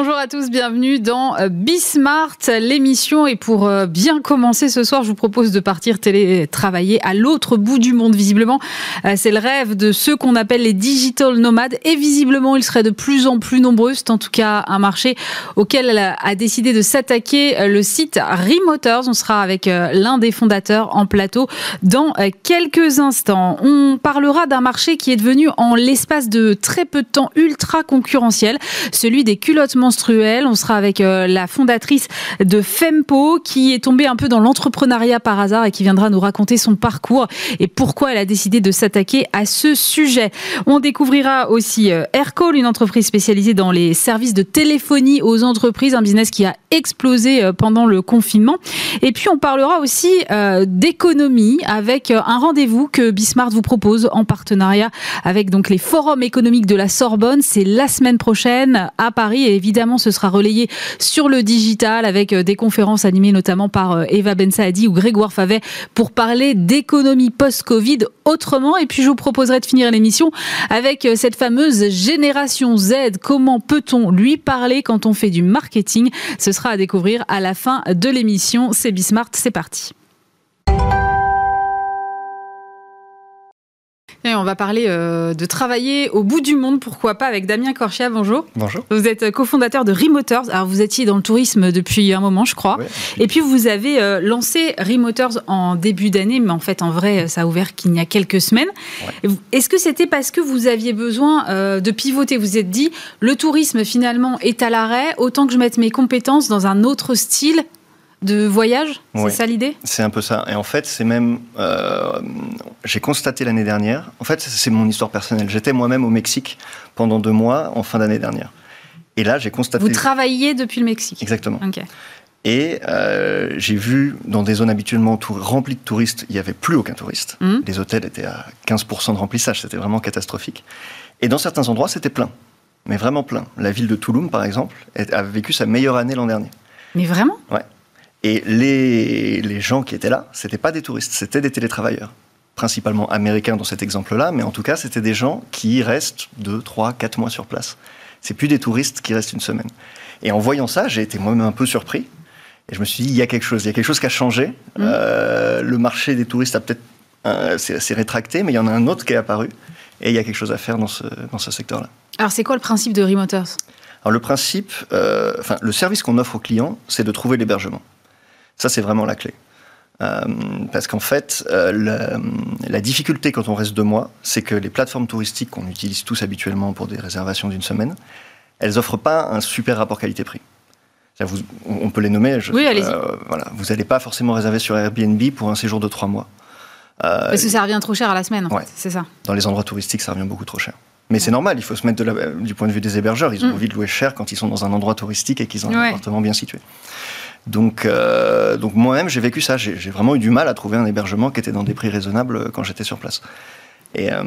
Bonjour à tous, bienvenue dans euh, Bismart, l'émission. Et pour euh, bien commencer ce soir, je vous propose de partir télétravailler à l'autre bout du monde. Visiblement, euh, c'est le rêve de ceux qu'on appelle les digital nomades. Et visiblement, ils seraient de plus en plus nombreux. C'est en tout cas un marché auquel a décidé de s'attaquer le site Remoters. On sera avec l'un des fondateurs en plateau dans quelques instants. On parlera d'un marché qui est devenu en l'espace de très peu de temps ultra concurrentiel, celui des culottes On sera avec euh, la fondatrice de Fempo qui est tombée un peu dans l'entrepreneuriat par hasard et qui viendra nous raconter son parcours et pourquoi elle a décidé de s'attaquer à ce sujet. On découvrira aussi euh, Aircall, une entreprise spécialisée dans les services de téléphonie aux entreprises, un business qui a explosé euh, pendant le confinement. Et puis on parlera aussi d'économie avec un rendez-vous que Bismart vous propose en partenariat avec donc les forums économiques de la Sorbonne. C'est la semaine prochaine à Paris et évidemment, ce sera relayé sur le digital avec euh, des conférences animées notamment par euh, Eva Ben Saadi ou Grégoire Favet pour parler d'économie post-Covid autrement. Et puis, je vous proposerai de finir l'émission avec euh, cette fameuse génération Z. Comment peut-on lui parler quand on fait du marketing? Ce sera à découvrir à la fin de l'émission. C'est Bismart, c'est parti. On va parler euh, de travailler au bout du monde, pourquoi pas, avec Damien Corchia. Bonjour. Bonjour. Vous êtes cofondateur de Remoters. Alors, vous étiez dans le tourisme depuis un moment, je crois. Et puis, vous avez euh, lancé Remoters en début d'année, mais en fait, en vrai, ça a ouvert qu'il y a quelques semaines. Est-ce que c'était parce que vous aviez besoin euh, de pivoter? Vous vous êtes dit, le tourisme, finalement, est à l'arrêt, autant que je mette mes compétences dans un autre style de voyage C'est ça l'idée? C'est un peu ça. Et en fait, c'est même. Euh, j'ai constaté l'année dernière. En fait, c'est mon histoire personnelle. J'étais moi-même au Mexique pendant deux mois en fin d'année dernière. Et là, j'ai constaté. Vous travailliez depuis le Mexique? Exactement. Et euh, j'ai vu dans des zones habituellement remplies de touristes, il n'y avait plus aucun touriste. Mmh. Les hôtels étaient à 15% de remplissage, c'était vraiment catastrophique. Et dans certains endroits, c'était plein, mais vraiment plein. La ville de Toulouse, par exemple, a vécu sa meilleure année l'an dernier. Mais vraiment? Ouais. Et les, les gens qui étaient là, c'était pas des touristes, c'était des télétravailleurs. Principalement américains dans cet exemple-là, mais en tout cas, c'était des gens qui restent 2, 3, 4 mois sur place. C'est plus des touristes qui restent une semaine. Et en voyant ça, j'ai été moi-même un peu surpris. Et je me suis dit, il y a quelque chose, il y a quelque chose qui a changé. Mmh. Euh, le marché des touristes a peut-être euh, s'est rétracté, mais il y en a un autre qui est apparu. Et il y a quelque chose à faire dans ce, dans ce secteur-là. Alors, c'est quoi le principe de Remoters? Alors, le principe, euh, enfin, le service qu'on offre aux clients, c'est de trouver l'hébergement. Ça, c'est vraiment la clé. Euh, parce qu'en fait, euh, la, difficulté quand on reste deux mois, c'est que les plateformes touristiques qu'on utilise tous habituellement pour des réservations d'une semaine, elles n'offrent pas un super rapport qualité-prix. on peut les nommer. oui, allez-y. Euh, voilà, vous n'allez pas forcément réserver sur Airbnb pour un séjour de trois mois. parce que ça revient trop cher à la semaine, en c'est ça. Dans les endroits touristiques, ça revient beaucoup trop cher. Mais c'est normal, il faut se mettre du point de vue des hébergeurs. Ils ont mm. envie de louer cher quand ils sont dans un endroit touristique et qu'ils ont un appartement bien situé. Donc, euh, donc moi-même, j'ai vécu ça. J'ai vraiment eu du mal à trouver un hébergement qui était dans des prix raisonnables quand j'étais sur place. Et, euh,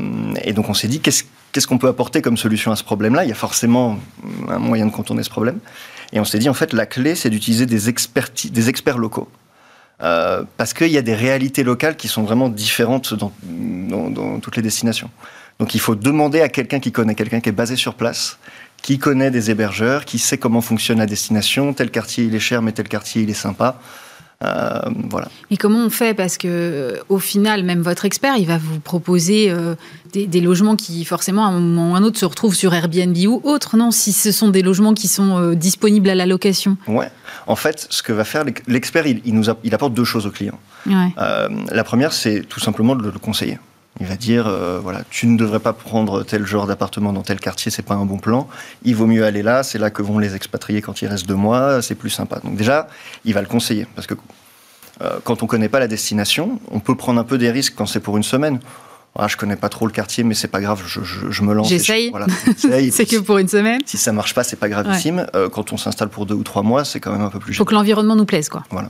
donc on s'est dit, qu'est-ce qu'on peut apporter comme solution à ce problème-là? Il y a forcément un moyen de contourner ce problème. Et on s'est dit, en fait, la clé, c'est d'utiliser des, experts locaux. Euh, parce qu'il y a des réalités locales qui sont vraiment différentes dans, dans toutes les destinations. Donc il faut demander à quelqu'un qui connaît, quelqu'un qui est basé sur place, qui connaît des hébergeurs, qui sait comment fonctionne la destination, tel quartier il est cher, mais tel quartier il est sympa. Euh, voilà. Mais comment on fait? Parce que euh, au final, même votre expert, il va vous proposer euh, des, logements qui, forcément, à un moment ou à un autre, se retrouvent sur Airbnb ou autre, non? Si ce sont des logements qui sont disponibles à la location. Ouais. En fait, ce que va faire l'expert, il, nous il apporte deux choses au client. la première, c'est tout simplement de le conseiller. Il va dire, euh, voilà, tu ne devrais pas prendre tel genre d'appartement dans tel quartier, c'est pas un bon plan. Il vaut mieux aller là, c'est là que vont les expatriés quand ils restent deux mois, c'est plus sympa. Donc déjà, il va le conseiller, parce que euh, quand on connaît pas la destination, on peut prendre un peu des risques quand c'est pour une semaine. Ah, je connais pas trop le quartier, mais c'est pas grave, je, me lance. J'essaye. Voilà, c'est que pour une semaine. Si ça marche pas, c'est pas gravissime. Euh, quand on s'installe pour deux ou trois mois, c'est quand même un peu plus. Il faut que l'environnement nous plaise, quoi. Voilà.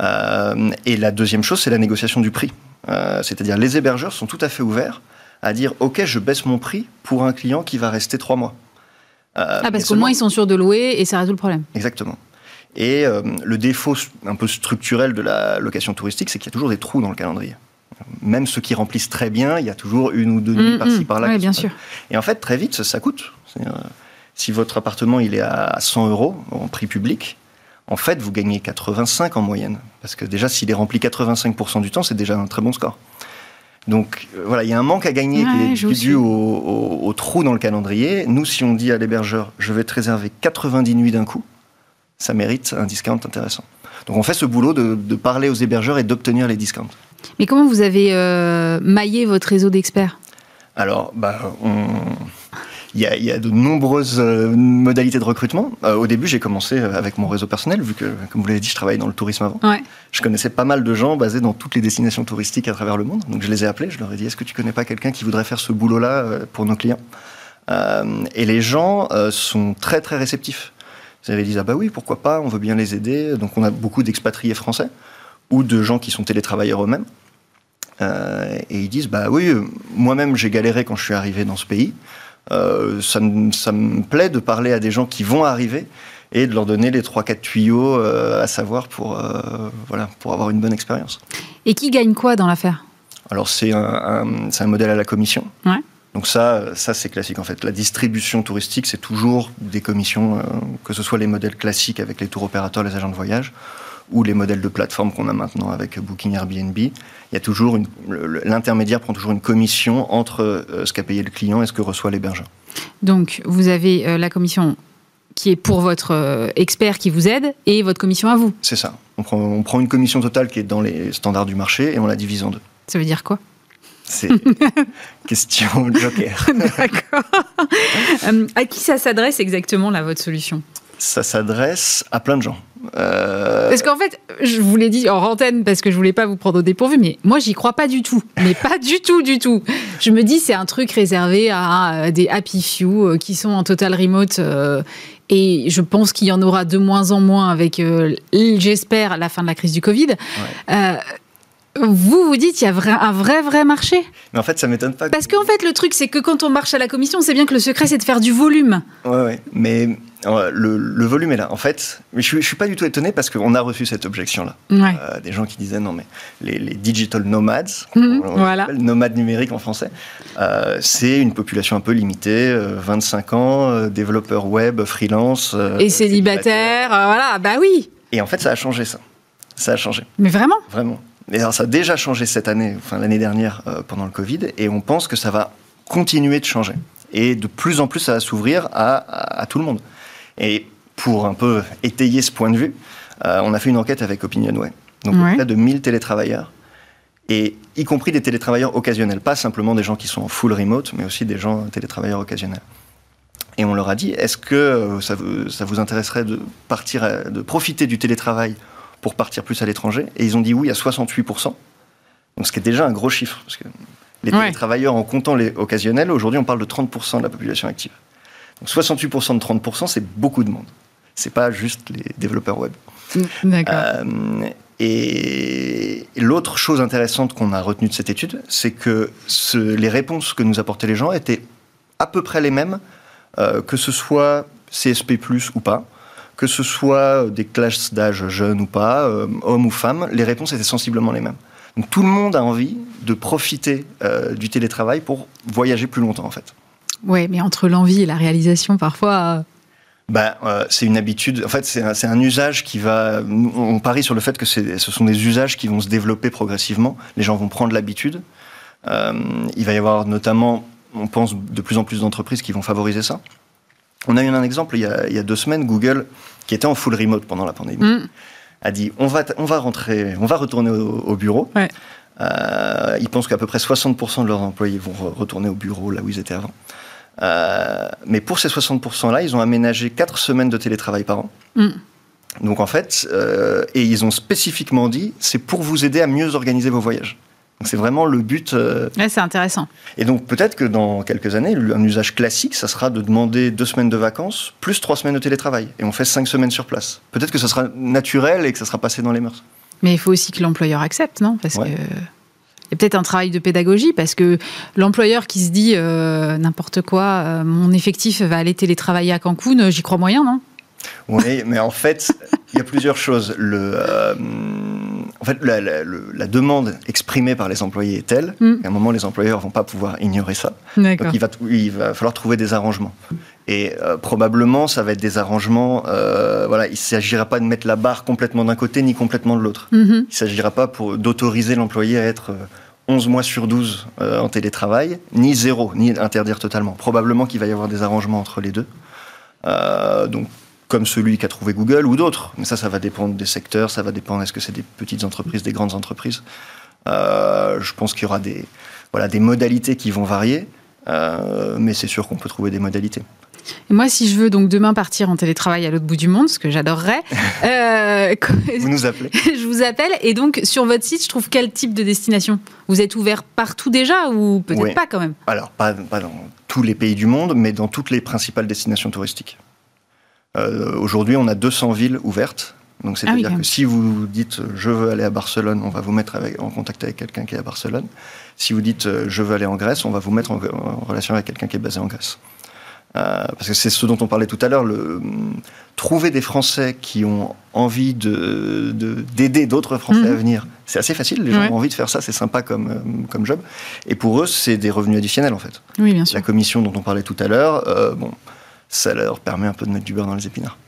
Et la deuxième chose, c'est la négociation du prix. Euh, c'est-à-dire les hébergeurs sont tout à fait ouverts à dire OK, je baisse mon prix pour un client qui va rester trois mois. Euh, ah, parce qu'au moins ils sont sûrs de louer et ça résout le problème. Exactement. Et euh, le défaut un peu structurel de la location touristique, c'est qu'il y a toujours des trous dans le calendrier. Même ceux qui remplissent très bien, il y a toujours une ou deux nuits mmh, par-ci mmh. par-là. Oui, bien sûr. Et en fait, très vite, ça, coûte. Si votre appartement il est à 100 euros en prix public, en fait, vous gagnez 85 en moyenne. Parce que déjà, s'il est rempli 85% du temps, c'est déjà un très bon score. Donc euh, voilà, il y a un manque à gagner qui est dû au, trou dans le calendrier. Nous, si on dit à l'hébergeur, je vais te réserver 90 nuits d'un coup, ça mérite un discount intéressant. Donc on fait ce boulot de, parler aux hébergeurs et d'obtenir les discounts. Mais comment vous avez euh, maillé votre réseau d'experts? Alors, bah, on il y, a, de nombreuses euh, modalités de recrutement. Euh, au début, j'ai commencé euh, avec mon réseau personnel, vu que, comme vous l'avez dit, je travaillais dans le tourisme avant. Je connaissais pas mal de gens basés dans toutes les destinations touristiques à travers le monde. Donc je les ai appelés, je leur ai dit, est-ce que tu connais pas quelqu'un qui voudrait faire ce boulot-là pour nos clients? Et les gens sont très très réceptifs. Ils avaient dit, ah bah oui, pourquoi pas, on veut bien les aider. Donc on a beaucoup d'expatriés français ou de gens qui sont télétravailleurs eux-mêmes. et ils disent, bah oui, moi-même j'ai galéré quand je suis arrivé dans ce pays. Euh, ça, me, plaît de parler à des gens qui vont arriver et de leur donner les 3-4 tuyaux euh, à savoir pour, euh, voilà, pour avoir une bonne expérience. Et qui gagne quoi dans l'affaire? Alors, c'est un, un, modèle à la commission. Donc ça, ça c'est classique en fait. La distribution touristique, c'est toujours des commissions, que ce soit les modèles classiques avec les tours opérateurs, les agents de voyage, ou les modèles de plateforme qu'on a maintenant avec Booking Airbnb, il y a toujours l'intermédiaire prend toujours une commission entre euh, ce qu'a payé le client et ce que reçoit l'hébergeur. Donc vous avez euh, la commission qui est pour votre euh, expert qui vous aide et votre commission à vous. C'est ça. On prend, on prend, une commission totale qui est dans les standards du marché et on la divise en deux. Ça veut dire quoi? C'est question joker. D'accord. à qui ça s'adresse exactement, là, votre solution? Ça s'adresse à plein de gens. Euh, parce qu'en fait, je vous l'ai dit en antenne parce que je voulais pas vous prendre au dépourvu, mais moi j'y crois pas du tout. Mais pas du tout, du tout. Je me dis c'est un truc réservé à euh, des happy few euh, qui sont en total remote. et je pense qu'il y en aura de moins en moins avec, j'espère, la fin de la crise du Covid. Vous vous dites qu'il y a un vrai vrai marché Mais en fait, ça m'étonne pas. Parce qu'en fait, le truc, c'est que quand on marche à la commission, c'est bien que le secret, c'est de faire du volume. Ouais, ouais. Mais le, volume est là. En fait, mais je, ne suis pas du tout étonné parce qu'on a reçu cette objection-là. Euh, des gens qui disaient non, mais les, digital nomads, mhm, voilà. nomades numériques en français, euh, c'est une population un peu limitée, 25 euh, ans, développeurs web, freelance. Et célibataire, voilà, bah oui. Et en fait, ça a changé ça. Ça a changé. Mais vraiment? Vraiment. Et alors, ça a déjà changé cette année, enfin l'année dernière, pendant le Covid, et on pense que ça va continuer de changer. Et de plus en plus, ça va s'ouvrir à tout le monde. Et pour un peu étayer ce point de vue, euh, on a fait une enquête avec OpinionWay. Donc, ouais. près de 1000 télétravailleurs, et y compris des télétravailleurs occasionnels, pas simplement des gens qui sont en full remote, mais aussi des gens télétravailleurs occasionnels. Et on leur a dit, est-ce que euh, ça vous, ça vous intéresserait de partir, de profiter du télétravail pour partir plus à l'étranger? Et ils ont dit oui à 68%. Donc, ce qui est déjà un gros chiffre. Parce que les télétravailleurs, en comptant les occasionnels, aujourd'hui, on parle de 30% de la population active. 68% de 30%, c'est beaucoup de monde. C'est pas juste les développeurs web. D'accord. Euh, et l'autre chose intéressante qu'on a retenue de cette étude, c'est que les réponses que nous apportaient les gens étaient à peu près les mêmes, euh, que ce soit CSP+, ou pas, que ce soit des classes d'âge jeunes ou pas, euh, hommes ou femmes, les réponses étaient sensiblement les mêmes. Donc tout le monde a envie de profiter du télétravail pour voyager plus longtemps, en fait. Oui, mais entre l'envie et la réalisation, parfois. Euh, bah, euh, c'est une habitude. En fait, c'est un, un, usage qui va. On parie sur le fait que ce sont des usages qui vont se développer progressivement. Les gens vont prendre l'habitude. Euh, il va y avoir notamment, on pense, de plus en plus d'entreprises qui vont favoriser ça. On a eu un exemple il y a, il y a, deux semaines. Google, qui était en full remote pendant la pandémie, mm. a dit on va, on va rentrer, on va retourner au, bureau. Ouais. ils pensent qu'à peu près 60% de leurs employés vont retourner au bureau là où ils étaient avant. Euh, mais pour ces 60%-là, ils ont aménagé 4 semaines de télétravail par an. Mm. Donc en fait, euh, et ils ont spécifiquement dit, c'est pour vous aider à mieux organiser vos voyages. C'est vraiment le but. Euh, c'est intéressant. Et donc peut-être que dans quelques années, un usage classique, ça sera de demander deux semaines de vacances plus trois semaines de télétravail. Et on fait cinq semaines sur place. Peut-être que ça sera naturel et que ça sera passé dans les mœurs. Mais il faut aussi que l'employeur accepte, non? Parce que il y a peut-être un travail de pédagogie parce que l'employeur qui se dit euh, n'importe quoi, euh, mon effectif va aller télétravailler à Cancun, j'y crois moyen, non? Oui, mais en fait, il y a plusieurs choses. Le, euh, en fait, la, demande exprimée par les employés est telle mm. qu'à un moment, les employeurs vont pas pouvoir ignorer ça. Donc, il va, il va falloir trouver des arrangements. Et euh, probablement, ça va être des arrangements. Euh, voilà, il ne s'agira pas de mettre la barre complètement d'un côté ni complètement de l'autre. Mm-hmm. Il ne s'agira pas d'autoriser l'employé à être 11 mois sur 12 en télétravail, ni zéro, ni interdire totalement. Probablement qu'il va y avoir des arrangements entre les deux. donc, comme celui qu'a trouvé Google ou d'autres. Mais ça, ça va dépendre des secteurs, ça va dépendre est-ce que c'est des petites entreprises, des grandes entreprises. Euh, je pense qu'il y aura des, voilà, des modalités qui vont varier, euh, mais c'est sûr qu'on peut trouver des modalités. Et moi, si je veux donc demain partir en télétravail à l'autre bout du monde, ce que j'adorerais, euh, vous nous appelez. je vous appelle et donc sur votre site, je trouve quel type de destination? Vous êtes ouvert partout déjà ou peut-être pas quand même? Alors pas, pas dans tous les pays du monde, mais dans toutes les principales destinations touristiques. Euh, aujourd'hui, on a 200 villes ouvertes. Donc, ah c'est-à-dire que si vous dites je veux aller à Barcelone, on va vous mettre en contact avec quelqu'un qui est à Barcelone. Si vous dites euh, je veux aller en Grèce, on va vous mettre en, relation avec quelqu'un qui est basé en Grèce. Euh, parce que c'est ce dont on parlait tout à l'heure, le, trouver des Français qui ont envie d'aider de, d'aider d'autres Français mhm. à venir, c'est assez facile. Les gens ont envie de faire ça, c'est sympa comme, comme job. Et pour eux, c'est des revenus additionnels en fait. Oui, bien sûr. La commission dont on parlait tout à l'heure, bon, ça leur permet un peu de mettre du beurre dans les épinards.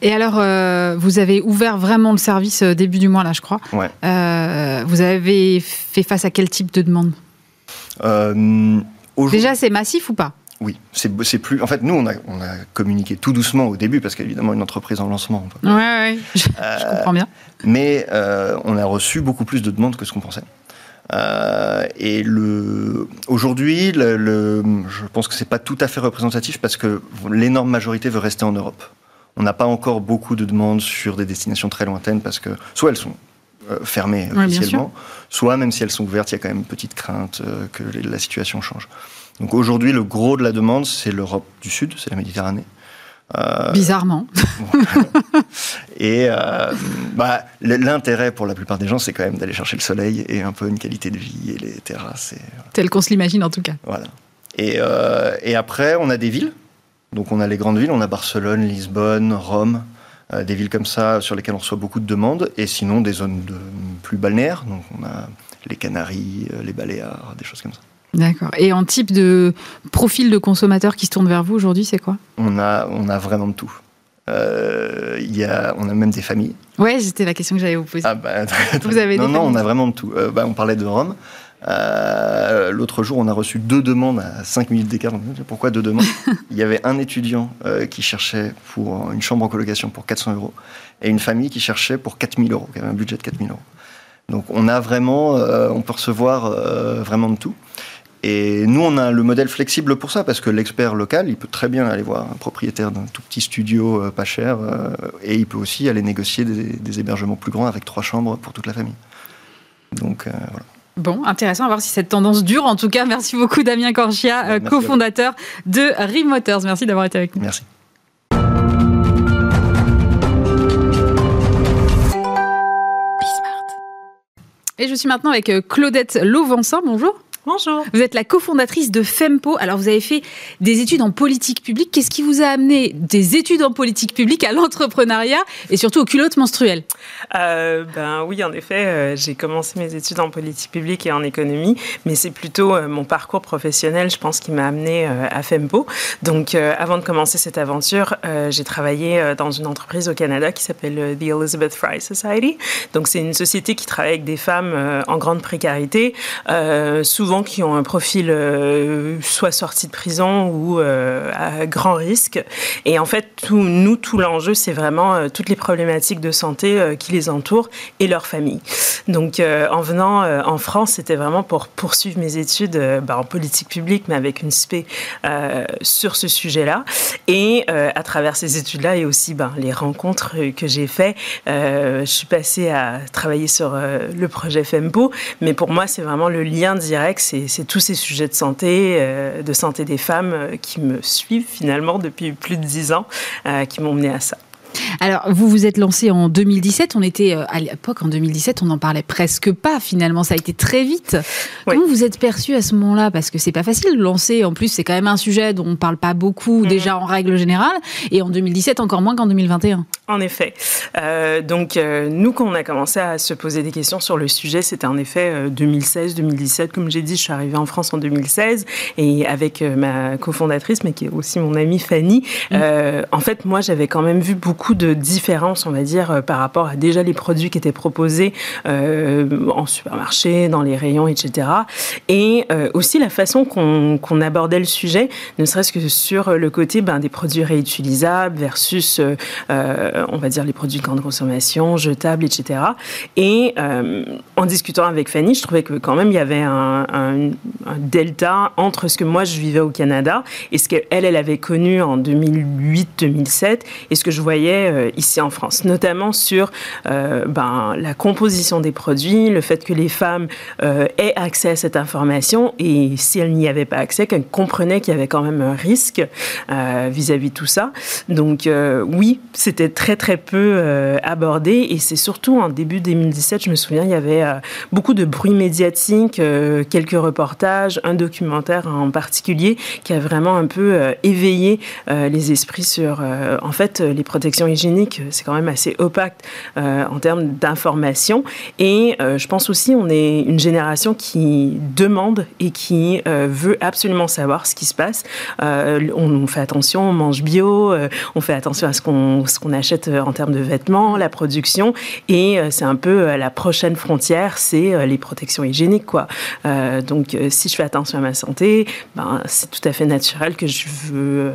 Et alors, euh, vous avez ouvert vraiment le service euh, début du mois, là, je crois. Euh, vous avez fait face à quel type de demande? Déjà, c'est massif ou pas? Oui, c'est plus. En fait, nous, on a, on a, communiqué tout doucement au début parce qu'évidemment, une entreprise en lancement. Oui, ouais, je, je, comprends bien. Mais on a reçu beaucoup plus de demandes que ce qu'on pensait. Euh, et le, aujourd'hui, le, je pense que c'est pas tout à fait représentatif parce que l'énorme majorité veut rester en Europe. On n'a pas encore beaucoup de demandes sur des destinations très lointaines parce que soit elles sont euh, fermées officiellement, soit même si elles sont ouvertes, il y a quand même une petite crainte euh, que la situation change. Donc aujourd'hui, le gros de la demande, c'est l'Europe du Sud, c'est la Méditerranée. Euh, Bizarrement. et euh, bah, l'intérêt pour la plupart des gens, c'est quand même d'aller chercher le soleil et un peu une qualité de vie et les terrasses. Et, Tel qu'on se l'imagine en tout cas. Voilà. Et, euh, et, après, on a des villes. Donc on a les grandes villes, on a Barcelone, Lisbonne, Rome, des villes comme ça sur lesquelles on reçoit beaucoup de demandes. Et sinon, des zones de, plus balnéaires. Donc on a les Canaries, les Baléares, des choses comme ça. D'accord. Et en type de profil de consommateur qui se tourne vers vous aujourd'hui, c'est quoi? On a, on a vraiment de tout. Euh, y a, on a même des familles. Ouais, c'était la question que j'allais vous poser. Ah bah, vous avez non, non, on a vraiment de tout. Euh, bah, on parlait de Rome. Euh, l'autre jour, on a reçu deux demandes à 5 minutes d'écart. Pourquoi deux demandes? Il y avait un étudiant euh, qui cherchait pour une chambre en colocation pour 400 euros et une famille qui cherchait pour 4000 euros, qui avait un budget de 4000 euros. Donc on a vraiment, on peut recevoir vraiment de tout. Et nous, on a le modèle flexible pour ça, parce que l'expert local, il peut très bien aller voir un propriétaire d'un tout petit studio euh, pas cher, euh, et il peut aussi aller négocier des, hébergements plus grands avec trois chambres pour toute la famille. Donc euh, voilà. Bon, intéressant à voir si cette tendance dure. En tout cas, merci beaucoup Damien Corchia, cofondateur de Remoters. Merci d'avoir été avec nous. Merci. Et je suis maintenant avec Claudette Lauvencin. Bonjour. Bonjour. Vous êtes la cofondatrice de FEMPO. Alors, vous avez fait des études en politique publique. Qu'est-ce qui vous a amené des études en politique publique à l'entrepreneuriat et surtout aux culottes menstruelles euh, Ben oui, en effet, euh, j'ai commencé mes études en politique publique et en économie, mais c'est plutôt euh, mon parcours professionnel, je pense, qui m'a amené à FEMPO. Donc, avant de commencer cette aventure, j'ai travaillé dans une entreprise au Canada qui s'appelle The Elizabeth Fry Society. Donc, c'est une société qui travaille avec des femmes en grande précarité, souvent qui ont un profil euh, soit sorti de prison ou euh, à grand risque. Et en fait, nous, tout l'enjeu, c'est vraiment euh, toutes les problématiques de santé qui les entourent et leur famille. Donc, en venant en France, c'était vraiment pour poursuivre mes études bah, en politique publique, mais avec une spé sur ce sujet-là. Et à travers ces études-là et aussi ben, les rencontres que j'ai faites, je suis passée à travailler sur le projet FEMPO. Mais pour moi, c'est vraiment le lien direct c'est tous ces sujets de santé, euh, de santé des femmes euh, qui me suivent finalement depuis plus de dix ans, euh, qui m'ont mené à ça. Alors, vous vous êtes lancé en 2017. On était à l'époque, en 2017, on n'en parlait presque pas finalement. Ça a été très vite. Comment vous êtes perçu à ce moment-là? Parce que c'est pas facile de lancer. En plus, c'est quand même un sujet dont on parle pas beaucoup mhm. déjà en règle générale. Et en 2017, encore moins qu'en 2021. En effet. Euh, donc, euh, nous, quand on a commencé à se poser des questions sur le sujet, c'était en effet 2016-2017. Euh, Comme j'ai dit, je suis arrivée en France en 2016 et avec ma cofondatrice, mais qui est aussi mon amie Fanny. Mm. en fait, moi, j'avais quand même vu beaucoup de différences, on va dire, par rapport à déjà les produits qui étaient proposés en supermarché, dans les rayons, etc. Et aussi la façon qu'on abordait le sujet, ne serait-ce que sur le côté ben, des produits réutilisables versus euh, on va dire, les produits de grande consommation, jetables, etc. Et euh, en discutant avec Fanny, je trouvais que quand même il y avait un, delta entre ce que moi je vivais au Canada et ce qu'elle, elle avait connu en 2008-2007 et ce que je voyais euh, ici en France, notamment sur ben, la composition des produits, le fait que les femmes aient accès à cette information et si elles n'y avaient pas accès, qu'elles comprenaient qu'il y avait quand même un risque vis-à-vis -vis de tout ça. Donc oui, c'était très très peu euh, abordé et c'est surtout en début 2017, je me souviens, il y avait euh, beaucoup de bruit médiatique, euh, quelques reportages, un documentaire en particulier qui a vraiment un peu éveillé les esprits sur en fait les protections hygiéniques, c'est quand même assez opaque en termes d'information et je pense aussi on est une génération qui demande et qui veut absolument savoir ce qui se passe. on, fait attention, on mange bio, on fait attention à ce qu'on qu'on achète euh, en termes de vêtements, la production, et euh, c'est un peu euh, la prochaine frontière, c'est les protections hygiéniques, quoi. donc, si je fais attention à ma santé, ben, c'est tout à fait naturel que je veux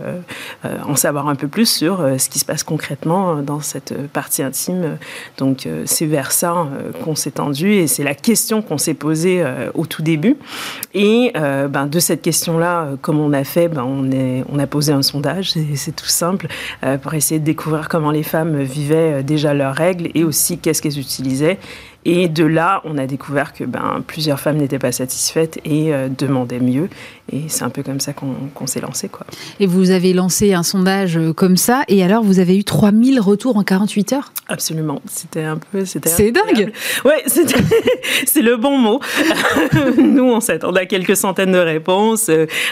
en savoir un peu plus sur ce qui se passe concrètement dans cette partie intime. Donc, c'est vers ça qu'on s'est tendu, et c'est la question qu'on s'est posée au tout début. Et ben, de cette question-là, comme on a fait, ben, on, a posé un sondage, c'est tout simple, pour essayer de découvrir comment les femmes vivaient euh, déjà leurs règles et aussi qu'est-ce qu'elles utilisaient. Et de là, on a découvert que ben, plusieurs femmes n'étaient pas satisfaites et euh, demandaient mieux. Et c'est un peu comme ça qu'on s'est lancé. Quoi. Et vous avez lancé un sondage euh, comme ça, et alors vous avez eu 3000 retours en 48 heures? Absolument. C'était un peu. C'est dingue Ouais, c'est le bon mot. Nous, on s'attendait à quelques centaines de réponses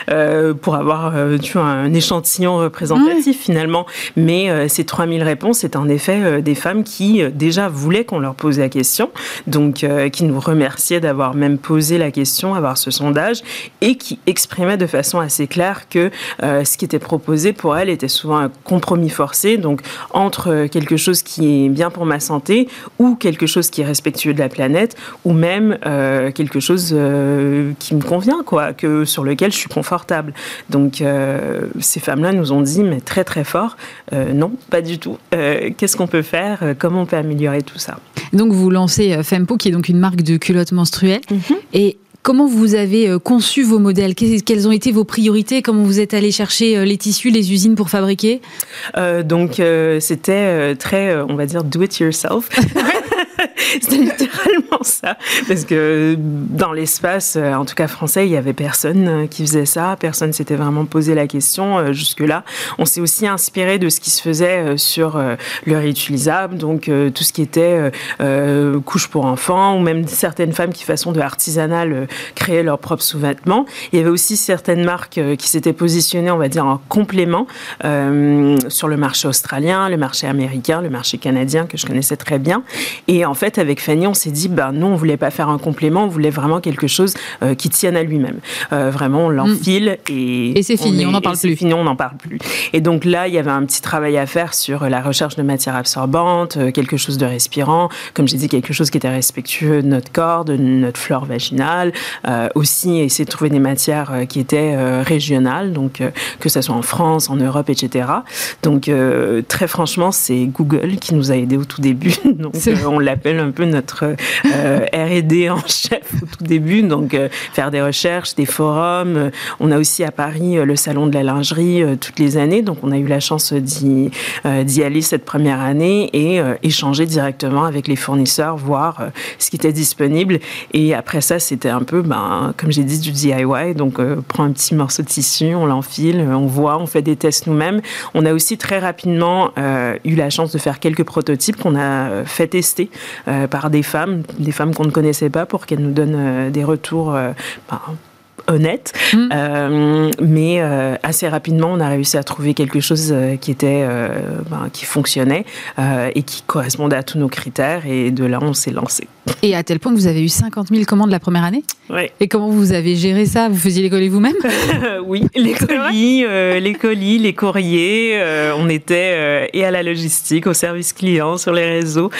euh, pour avoir tu vois, un échantillon représentatif finalement. Mais ces 3000 réponses, c'est en effet des femmes qui déjà voulaient qu'on leur pose la question donc euh, qui nous remerciait d'avoir même posé la question, avoir ce sondage, et qui exprimait de façon assez claire que euh, ce qui était proposé pour elle était souvent un compromis forcé, donc entre quelque chose qui est bien pour ma santé ou quelque chose qui est respectueux de la planète, ou même euh, quelque chose qui me convient, quoi, que sur lequel je suis confortable. Donc ces femmes-là nous ont dit, mais très très fort, non, pas du tout. Qu'est-ce qu'on peut faire? Comment on peut améliorer tout ça? Donc vous lancez euh, Fempo, qui est donc une marque de culottes menstruelles. Mhm. Et Comment vous avez euh, conçu vos modèles? Quelles ont été vos priorités? Comment vous êtes allé chercher euh, les tissus, les usines pour fabriquer? Donc, c'était très, on va dire, do it yourself. C'était littéralement ça. Parce que dans l'espace, euh, en tout cas français, il n'y avait personne euh, qui faisait ça. Personne s'était vraiment posé la question euh, jusque-là. On s'est aussi inspiré de ce qui se faisait sur le réutilisable, donc tout ce qui était couche pour enfants, ou même certaines femmes qui, façon de artisanal, créaient leurs propres sous-vêtements. Il y avait aussi certaines marques qui s'étaient positionnées, on va dire, en complément sur le marché australien, le marché américain, le marché canadien, que je connaissais très bien. Et en fait, avec Fanny, on s'est dit, ben, nous, on voulait pas faire un complément, on voulait vraiment quelque chose euh, qui tienne à lui-même. Euh, vraiment, on l'enfile mm. et. Et c'est fini, on n'en parle plus. C'est fini, on n'en parle plus. Et donc là, il y avait un petit travail à faire sur la recherche de matières absorbantes, euh, quelque chose de respirant, comme j'ai dit, quelque chose qui était respectueux de notre corps, de notre flore vaginale. aussi, essayer de trouver des matières qui étaient régionales, donc que ce soit en France, en Europe, etc. Donc, très franchement, c'est Google qui nous a aidés au tout début. Donc, on l'appelle un peu notre R&D en chef au tout début, donc faire des recherches, des forums. On a aussi à Paris le salon de la lingerie toutes les années, donc on a eu la chance d'y aller cette première année et échanger directement avec les fournisseurs, voir ce qui était disponible. Et après ça, c'était un peu, ben, comme j'ai dit, du DIY. Donc, on prend un petit morceau de tissu, on l'enfile, on voit, on fait des tests nous-mêmes. On a aussi très rapidement euh, eu la chance de faire quelques prototypes qu'on a euh, fait tester euh, par des femmes, des femmes qu'on ne connaissait pas pour qu'elles nous donnent des retours ben, honnête. Mm. mais assez rapidement, on a réussi à trouver quelque chose qui était, ben, qui fonctionnait et qui correspondait à tous nos critères. Et de là, on s'est lancé. Et à tel point que vous avez eu 50 000 commandes la première année? Oui. Et comment vous avez géré ça? Vous faisiez les colis vous-même? Oui, les colis, euh, les colis, les courriers. Euh, on était euh, et à la logistique, au service client, sur les réseaux.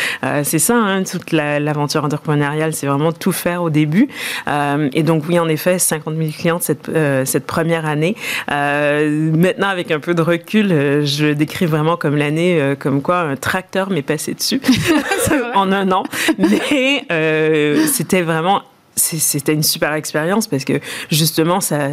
c'est ça, hein, toute l'aventure entrepreneuriale, c'est vraiment tout faire au début. et donc oui, en effet, 50 000 clients cette, cette première année. maintenant, avec un peu de recul, je le décris vraiment comme l'année, comme quoi un tracteur m'est passé dessus en un an. Mais euh, c'était vraiment c'était une super expérience parce que justement ça,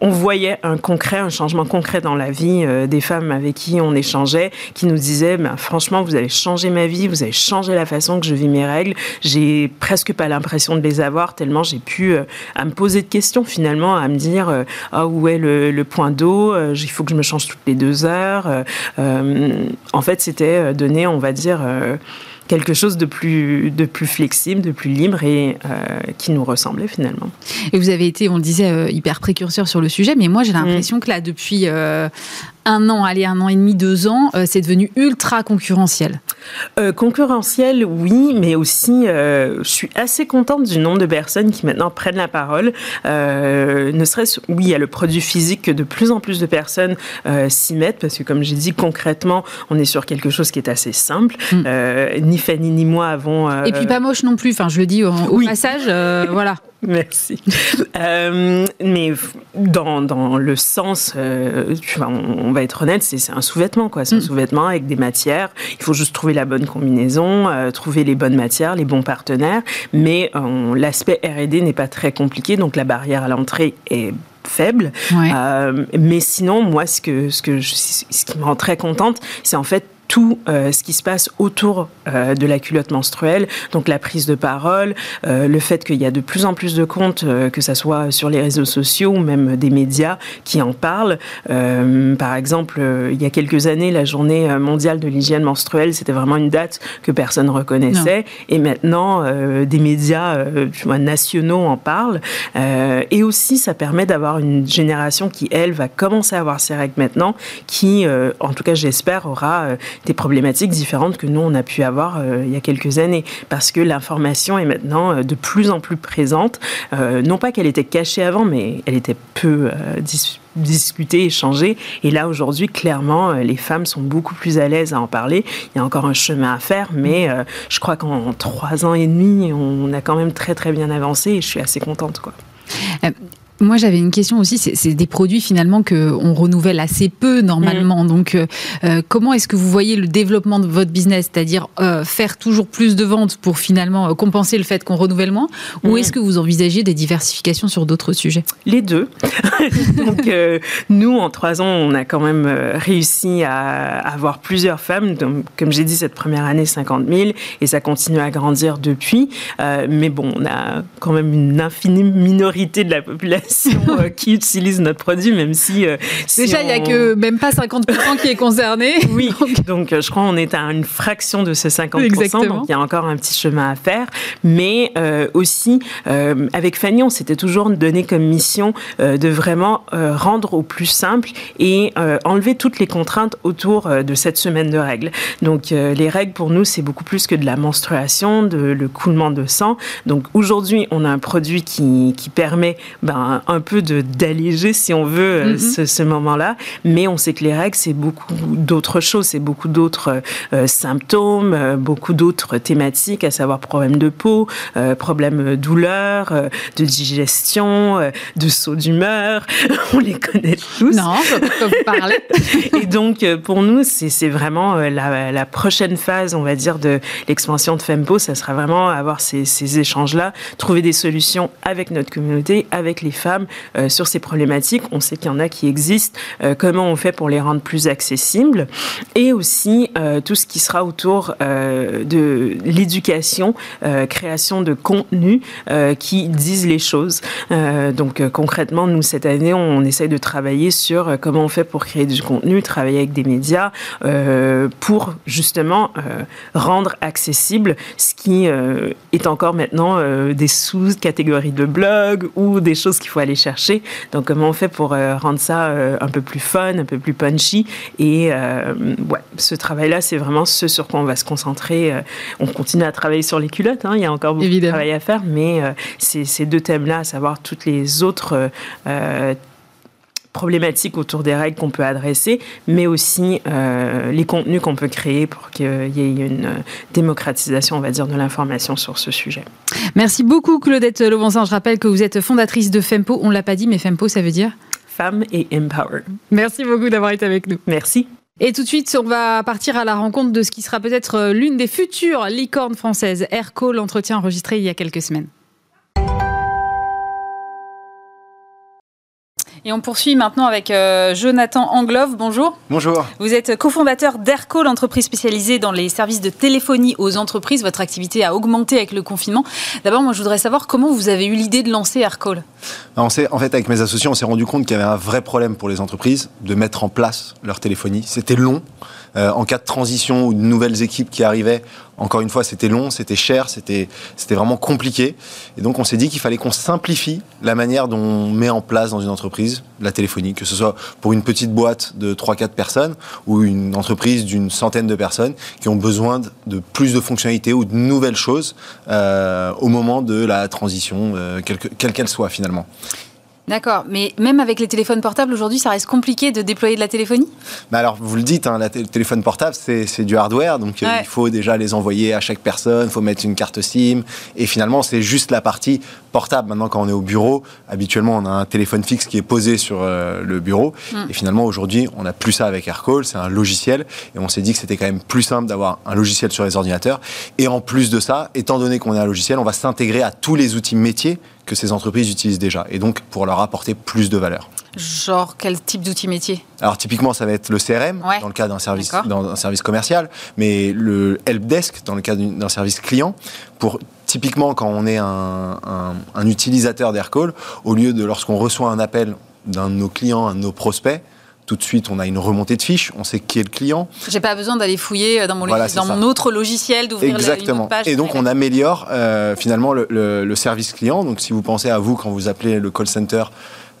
on voyait un concret, un changement concret dans la vie euh, des femmes avec qui on échangeait, qui nous disaient ben, franchement, vous avez changé ma vie, vous avez changé la façon que je vis mes règles. J'ai presque pas l'impression de les avoir, tellement j'ai pu euh, à me poser de questions finalement, à me dire ah, où est le, point d'eau, il faut que je me change toutes les deux heures. en fait, c'était donné, on va dire, quelque chose de plus, de plus flexible, de plus libre et euh, qui nous ressemblait finalement. Et vous avez été, on le disait, euh, hyper précurseur sur le sujet, mais moi j'ai l'impression mm. que là, depuis euh, un an, allez, un an et demi, deux ans, euh, c'est devenu ultra concurrentiel euh, Concurrentiel, oui, mais aussi, euh, je suis assez contente du nombre de personnes qui maintenant prennent la parole. ne serait-ce, oui, il y a le produit physique que de plus en plus de personnes s'y mettent, parce que comme j'ai dit, concrètement, on est sur quelque chose qui est assez simple. Mm. ni Fanny ni moi avons... Et puis pas moche non plus, enfin, je le dis au, au passage, voilà. Merci. Mais dans, dans, le sens, tu vois, on, va être honnête, c'est un sous-vêtement, quoi. C'est un mm. sous-vêtement avec des matières. Il faut juste trouver la bonne combinaison, euh, trouver les bonnes matières, les bons partenaires. Mais l'aspect R&D n'est pas très compliqué, donc la barrière à l'entrée est faible. mais sinon, moi, ce, que, ce, que ce qui me rend très contente, c'est en fait tout euh, ce qui se passe autour euh, de la culotte menstruelle, donc la prise de parole, euh, le fait qu'il y a de plus en plus de comptes, que ce soit sur les réseaux sociaux ou même des médias qui en parlent. par exemple, il y a quelques années, la journée mondiale de l'hygiène menstruelle, c'était vraiment une date que personne reconnaissait. Et maintenant, des médias nationaux en parlent. et aussi, ça permet d'avoir une génération qui, elle, va commencer à avoir ses règles maintenant, qui, en tout cas, j'espère, aura des problématiques différentes que nous, on a pu avoir euh, il y a quelques années. Parce que l'information est maintenant euh, de plus en plus présente. Euh, non pas qu'elle était cachée avant, mais elle était peu discutée, échangée. Et là, aujourd'hui, clairement, les femmes sont beaucoup plus à l'aise à en parler. Il y a encore un chemin à faire, mais je crois qu'en trois ans et demi, on a quand même très, très bien avancé et je suis assez contente. Quoi. Moi, j'avais une question aussi. C'est des produits finalement que on renouvelle assez peu normalement. Mm. Donc, euh, euh, comment est-ce que vous voyez le développement de votre business, c'est-à-dire euh, faire toujours plus de ventes pour finalement compenser le fait qu'on renouvelle moins, ou mm. est-ce que vous envisagez des diversifications sur d'autres sujets? Les deux. donc, nous, en trois ans, on a quand même réussi à avoir plusieurs femmes. Donc, comme j'ai dit, cette première année, 50 000, et ça continue à grandir depuis. mais bon, on a quand même une infinie minorité de la population euh, qui utilise notre produit, même si... Euh, Déjà, il n'y a que même pas 50% qui est concerné. Oui, donc, euh, je crois qu'on est à une fraction de ces 50%, Exactement. donc il y a encore un petit chemin à faire. Mais aussi, avec Fanny, on s'était toujours donné comme mission de vraiment rendre au plus simple et enlever toutes les contraintes autour de cette semaine de règles. Donc les règles, pour nous, c'est beaucoup plus que de la menstruation, de le coulement de sang. Donc aujourd'hui, on a un produit qui, qui permet ben, un, un peu d'alléger, si on veut, mm-hmm. ce, moment-là. Mais on sait que les règles, c'est beaucoup d'autres choses, c'est beaucoup d'autres symptômes, beaucoup d'autres thématiques, à savoir problèmes de peau, problèmes douleurs, de digestion, de saut d'humeur. on les connaît tous. Non, vous parler. Et donc, pour nous, c'est vraiment la, la prochaine phase, on va dire, de l'expansion de Fempo. Ça sera vraiment avoir ces, ces échanges-là, trouver des solutions avec notre communauté, avec les femmes euh, sur ces problématiques. On sait qu'il y en a qui existent. Euh, comment on fait pour les rendre plus accessibles Et aussi euh, tout ce qui sera autour de l'éducation, création de contenus qui disent les choses. donc concrètement, nous cette année, on, essaye de travailler sur comment on fait pour créer du contenu, travailler avec des médias pour justement rendre accessible ce qui est encore maintenant des sous-catégories de blogs ou des choses qu'il faut aller chercher. Donc, comment on fait pour euh, rendre ça euh, un peu plus fun, un peu plus punchy? Et euh, ouais, ce travail-là, c'est vraiment ce sur quoi on va se concentrer. On continue à travailler sur les culottes, hein. il y a encore beaucoup de travail à faire, mais ces deux thèmes-là, à savoir toutes les autres problématiques autour des règles qu'on peut adresser, mais aussi euh, les contenus qu'on peut créer pour qu'il y ait une euh, démocratisation, on va dire, de l'information sur ce sujet. Merci beaucoup, Claudette Levancin. Je rappelle que vous êtes fondatrice de FEMPO. On ne l'a pas dit, mais FEMPO, ça veut dire Femme et Empower. Merci beaucoup d'avoir été avec nous. Merci. Et tout de suite, on va partir à la rencontre de ce qui sera peut-être euh, l'une des futures licornes françaises, Airco, l'entretien enregistré il y a quelques semaines. Et on poursuit maintenant avec euh, Jonathan Anglove. Bonjour. Bonjour. Vous êtes cofondateur d'Airco, l'entreprise spécialisée dans les services de téléphonie aux entreprises. Votre activité a augmenté avec le confinement. D'abord, moi, je voudrais savoir comment vous avez eu l'idée de lancer Aircall. En fait, avec mes associés, on s'est rendu compte qu'il y avait un vrai problème pour les entreprises de mettre en place leur téléphonie. C'était long. Euh, en cas de transition ou de nouvelles équipes qui arrivaient, encore une fois, c'était long, c'était cher, c'était vraiment compliqué. Et donc, on s'est dit qu'il fallait qu'on simplifie la manière dont on met en place dans une entreprise la téléphonie, que ce soit pour une petite boîte de 3-4 personnes ou une entreprise d'une centaine de personnes qui ont besoin de plus de fonctionnalités ou de nouvelles choses euh, au moment de la transition, euh, quelle qu'elle soit finalement. D'accord, mais même avec les téléphones portables, aujourd'hui, ça reste compliqué de déployer de la téléphonie? Bah Alors, vous le dites, hein, le téléphone portable, c'est du hardware, donc euh, il faut déjà les envoyer à chaque personne, il faut mettre une carte SIM, et finalement, c'est juste la partie portable. Maintenant, quand on est au bureau, habituellement, on a un téléphone fixe qui est posé sur euh, le bureau, mm. et finalement, aujourd'hui, on n'a plus ça avec AirCall, c'est un logiciel, et on s'est dit que c'était quand même plus simple d'avoir un logiciel sur les ordinateurs, et en plus de ça, étant donné qu'on est un logiciel, on va s'intégrer à tous les outils métiers que ces entreprises utilisent déjà, et donc pour leur apporter plus de valeur. Genre quel type d'outils métier Alors typiquement ça va être le CRM dans le cas d'un service, service commercial, mais le helpdesk dans le cas d'un service client. Pour typiquement quand on est un, un utilisateur d'Aircall, au lieu de lorsqu'on reçoit un appel d'un de nos clients, un de nos prospects, tout de suite, on a une remontée de fiches, on sait qui est le client. J'ai pas besoin d'aller fouiller dans mon, dans mon autre logiciel, d'ouvrir Exactement. Une page. Et donc, on améliore euh, finalement le, le, service client. Donc, si vous pensez à vous quand vous appelez le call center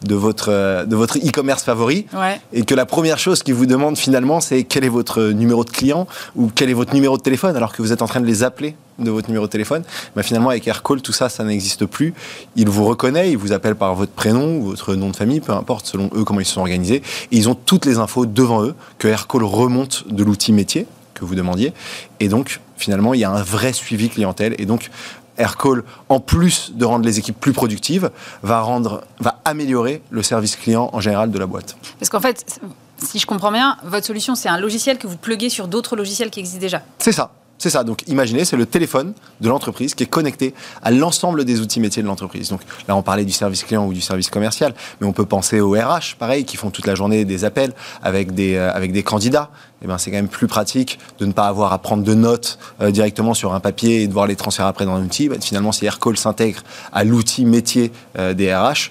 de votre euh, de votre e-commerce favori. Et que la première chose qu'ils vous demandent finalement c'est quel est votre numéro de client ou quel est votre numéro de téléphone alors que vous êtes en train de les appeler de votre numéro de téléphone. Bah finalement avec AirCall tout ça ça n'existe plus. Ils vous reconnaissent ils vous appellent par votre prénom ou votre nom de famille peu importe selon eux comment ils se sont organisés. Et ils ont toutes les infos devant eux que AirCall remonte de l'outil métier que vous demandiez. Et donc finalement il y a un vrai suivi clientèle. Et donc Aircall, en plus de rendre les équipes plus productives, va, rendre, va améliorer le service client en général de la boîte. Parce qu'en fait, si je comprends bien, votre solution, c'est un logiciel que vous pluguez sur d'autres logiciels qui existent déjà. C'est ça. C'est ça. Donc, imaginez, c'est le téléphone de l'entreprise qui est connecté à l'ensemble des outils métiers de l'entreprise. Donc, là, on parlait du service client ou du service commercial, mais on peut penser aux RH, pareil, qui font toute la journée des appels avec des, euh, avec des candidats. Eh ben, c'est quand même plus pratique de ne pas avoir à prendre de notes euh, directement sur un papier et devoir les transférer après dans un outil. Ben, finalement, si Aircall s'intègre à l'outil métier euh, des RH,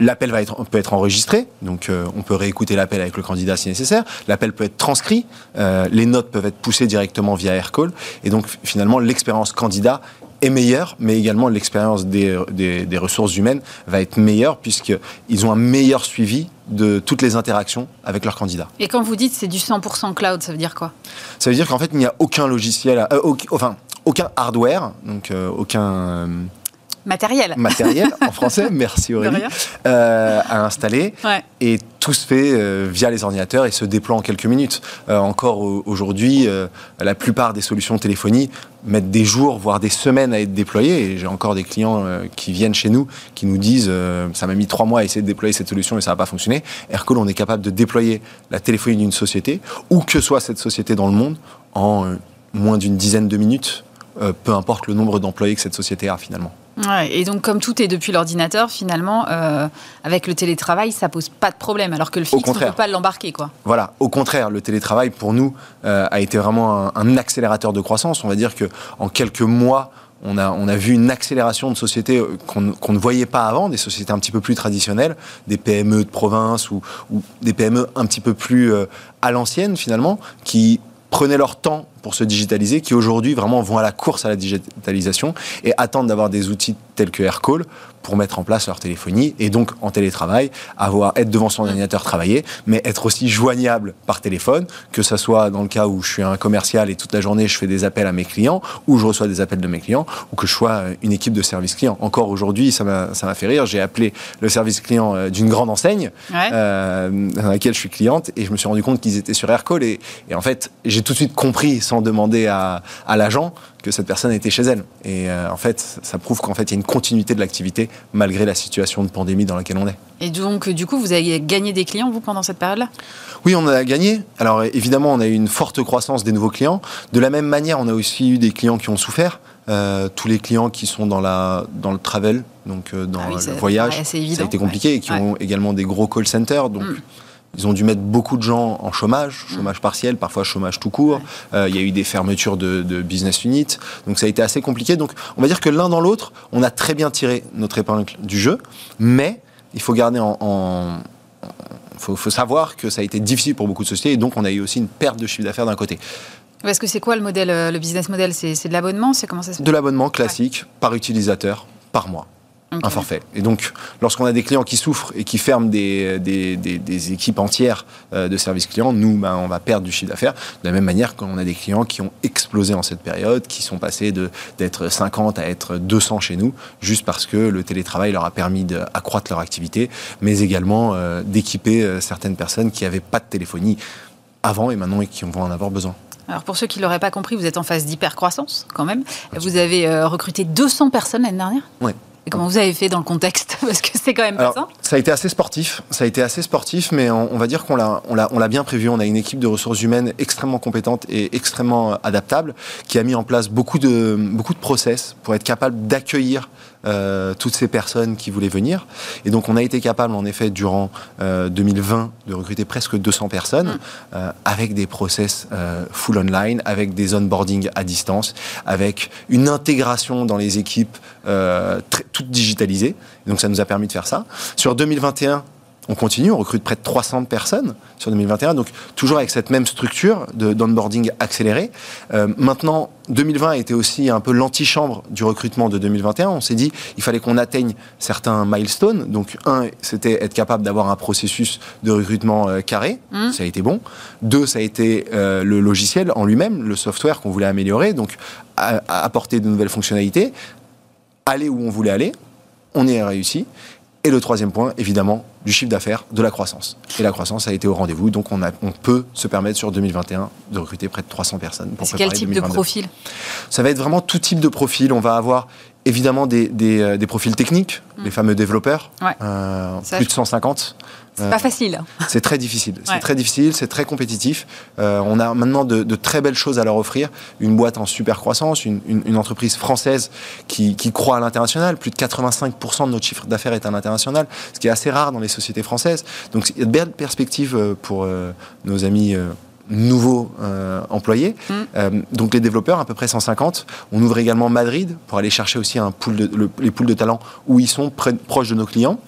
L'appel va être, peut être enregistré, donc euh, on peut réécouter l'appel avec le candidat si nécessaire. L'appel peut être transcrit, euh, les notes peuvent être poussées directement via AirCall, et donc finalement l'expérience candidat est meilleure, mais également l'expérience des, des, ressources humaines va être meilleure puisqu'ils ont un meilleur suivi de toutes les interactions avec leurs candidats. Et quand vous dites c'est du 100% cloud, ça veut dire quoi? Ça veut dire qu'en fait il n'y a aucun logiciel, euh, enfin aucun hardware, donc aucun matériel. Matériel, en français, merci Aurélie, euh, à installer. Et tout se fait euh, via les ordinateurs et se déploie en quelques minutes. Euh, encore aujourd'hui, la plupart des solutions de téléphonie mettent des jours, voire des semaines à être déployées. Et j'ai encore des clients qui viennent chez nous, qui nous disent ça m'a mis trois mois à essayer de déployer cette solution et ça n'a pas fonctionné. Aircall, on est capable de déployer la téléphonie d'une société, où que soit cette société dans le monde, en moins d'une dizaine de minutes, peu importe le nombre d'employés que cette société a finalement et donc, comme tout est depuis l'ordinateur, finalement, euh, avec le télétravail, ça pose pas de problème, alors que le fixe, on ne peut pas l'embarquer. Quoi. Voilà, au contraire, le télétravail, pour nous, euh, a été vraiment un, accélérateur de croissance. On va dire qu'en quelques mois, on a, on a vu une accélération de sociétés euh, qu'on ne voyait pas avant, des sociétés un petit peu plus traditionnelles, des PME de province ou, ou des PME un petit peu plus à l'ancienne, finalement, qui prenaient leur temps pour se digitaliser, qui aujourd'hui vraiment vont à la course à la digitalisation et attendent d'avoir des outils tels que AirCall pour mettre en place leur téléphonie et donc en télétravail, avoir, être devant son ordinateur, travailler, mais être aussi joignable par téléphone, que ce soit dans le cas où je suis un commercial et toute la journée je fais des appels à mes clients, ou je reçois des appels de mes clients, ou que je sois une équipe de service client. Encore aujourd'hui, ça m'a fait rire, j'ai appelé le service client euh, d'une grande enseigne euh, dans laquelle je suis cliente et je me suis rendu compte qu'ils étaient sur AirCall et, et en fait j'ai tout de suite compris sans demander à, à l'agent que cette personne était chez elle. Et euh, en fait, ça prouve qu'en fait, il y a une continuité de l'activité malgré la situation de pandémie dans laquelle on est. Et donc, du coup, vous avez gagné des clients, vous, pendant cette période-là? Oui, on a gagné. Alors, évidemment, on a eu une forte croissance des nouveaux clients. De la même manière, on a aussi eu des clients qui ont souffert. Euh, tous les clients qui sont dans, la, dans le travel, donc euh, dans ah le voyage, ça a été compliqué, et qui ont également des gros call centers. Donc, mm. Ils ont dû mettre beaucoup de gens en chômage, chômage partiel, parfois chômage tout court. Euh, il y a eu des fermetures de, business units. Donc ça a été assez compliqué. Donc on va dire que l'un dans l'autre, on a très bien tiré notre épingle du jeu. Mais il faut garder en... faut, savoir que ça a été difficile pour beaucoup de sociétés et donc on a eu aussi une perte de chiffre d'affaires d'un côté. Est-ce que c'est quoi le modèle, euh, le business model? C'est de l'abonnement? C'est comment ça se De l'abonnement classique par utilisateur par mois un forfait. Et donc, lorsqu'on a des clients qui souffrent et qui ferment des, des, équipes entières euh, de services clients, nous, ben, on va perdre du chiffre d'affaires. De la même manière qu'on a des clients qui ont explosé en cette période, qui sont passés d'être 50 à être 200 chez nous, juste parce que le télétravail leur a permis d'accroître leur activité, mais également euh, d'équiper euh, certaines personnes qui n'avaient pas de téléphonie avant et maintenant et qui vont en avoir besoin. Alors pour ceux qui ne l'auraient pas compris, vous êtes en phase d'hypercroissance quand même. Vous avez recruté 200 personnes l'année dernière? Oui. Et comment vous avez fait dans le contexte Parce que c'est quand même pas ça. Ça a été assez sportif. Ça a été assez sportif, mais on, va dire qu'on l'a, on l'a, on l'a bien prévu. On a une équipe de ressources humaines extrêmement compétente et extrêmement adaptable, qui a mis en place beaucoup de beaucoup de process pour être capable d'accueillir euh, toutes ces personnes qui voulaient venir. Et donc on a été capable, en effet, durant 2020, euh, de recruter presque 200 personnes mm. euh, avec des process full online, avec des onboarding à distance, avec une intégration dans les équipes toutes digitalisées. Donc ça nous a permis de faire ça. Sur 2021, on continue, on recrute près de 300 personnes sur 2021, donc toujours avec cette même structure d'onboarding accéléré. Euh, maintenant, 2020 a été aussi un peu l'antichambre du recrutement de 2021. On s'est dit, il fallait qu'on atteigne certains milestones. Donc, un, c'était être capable d'avoir un processus de recrutement euh, carré. Mmh. Ça a été bon. Deux, ça a été euh, le logiciel en lui-même, le software qu'on voulait améliorer, donc apporter de nouvelles fonctionnalités, aller où on voulait aller. On y a réussi. Et le troisième point, évidemment, du chiffre d'affaires, de la croissance. Et la croissance a été au rendez-vous, donc on, a, on peut se permettre sur 2021 de recruter près de 300 personnes. C'est quel type de profil? Ça va être vraiment tout type de profil. On va avoir évidemment des, des, euh, profils techniques, mm. les fameux développeurs, euh, plus de 150. C'est pas facile. C'est très difficile. C'est très difficile, c'est très compétitif. Euh, on a maintenant de, très belles choses à leur offrir. Une boîte en super croissance, une, entreprise française qui, croit à l'international. Plus de 85% de notre chiffre d'affaires est à l'international, ce qui est assez rare dans les sociétés françaises. Donc il y a de belles perspectives euh, pour euh, nos amis nouveaux employés. Mm. donc les développeurs, à peu près 150. On ouvre également Madrid pour aller chercher aussi un pool de, les pools de talents où ils sont proches de nos clients.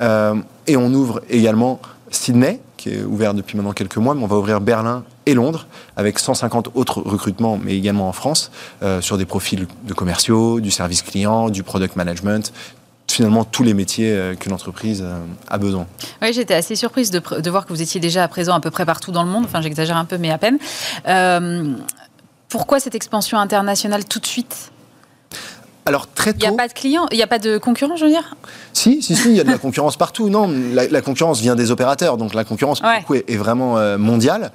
Euh, et on ouvre également Sydney, qui est ouvert depuis maintenant quelques mois, mais on va ouvrir Berlin et Londres, avec 150 autres recrutements, mais également en France, euh, sur des profils de commerciaux, du service client, du product management, finalement tous les métiers euh, qu'une entreprise a besoin. Oui, j'étais assez surprise de, de, voir que vous étiez déjà à présent à peu près partout dans le monde. Enfin, j'exagère un peu, mais à peine. pourquoi cette expansion internationale tout de suite? Alors très tôt. Il n'y a pas de clients, il n'y a pas de concurrents, je veux dire? Si, si, si, il y a de la concurrence partout. Non, la, concurrence vient des opérateurs, donc la concurrence est, vraiment euh, mondiale.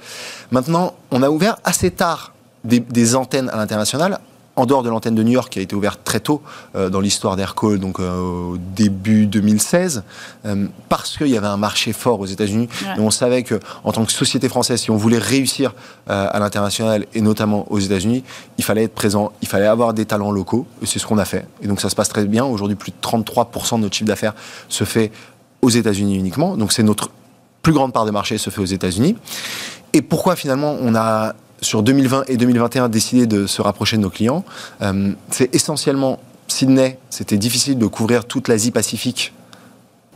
Maintenant, on a ouvert assez tard des antennes à l'international en dehors de l'antenne de New York qui a été ouverte très tôt euh, dans l'histoire d'Aircall, donc euh, au début 2016, euh, parce qu'il y avait un marché fort aux États-Unis. Et on savait que en tant que société française, si on voulait réussir à l'international et notamment aux États-Unis, il fallait être présent, il fallait avoir des talents locaux. Et c'est ce qu'on a fait. Et donc ça se passe très bien. Aujourd'hui, plus de 33% de notre chiffre d'affaires se fait aux États-Unis uniquement. Donc c'est notre plus grande part de marché se fait aux États-Unis. Et pourquoi finalement on a sur 2020 et 2021 décidé de se rapprocher de nos clients. Euh, c'est essentiellement Sydney, c'était difficile de couvrir toute l'Asie Pacifique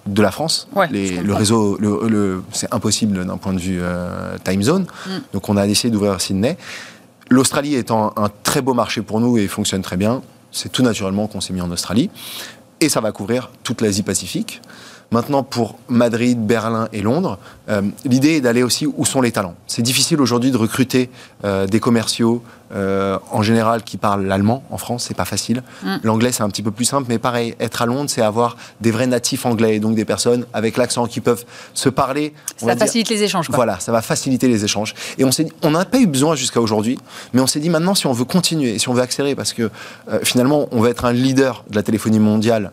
de la France. le réseau, le, c'est impossible d'un point de vue euh, time zone. Mm. Donc on a décidé d'ouvrir Sydney. L'Australie étant un très beau marché pour nous et fonctionne très bien, c'est tout naturellement qu'on s'est mis en Australie. Et ça va couvrir toute l'Asie Pacifique. Maintenant, pour Madrid, Berlin et Londres, euh, l'idée est d'aller aussi où sont les talents. C'est difficile aujourd'hui de recruter euh, des commerciaux euh, en général qui parlent l'allemand en France, c'est pas facile. Mm. L'anglais c'est un petit peu plus simple, mais pareil, être à Londres, c'est avoir des vrais natifs anglais, donc des personnes avec l'accent qui peuvent se parler. Ça facilite les échanges. Quoi. Voilà, ça va faciliter les échanges. Et on s'est, on n'a pas eu besoin jusqu'à aujourd'hui, mais on s'est dit maintenant si on veut continuer, si on veut accélérer, parce que finalement on va être un leader de la téléphonie mondiale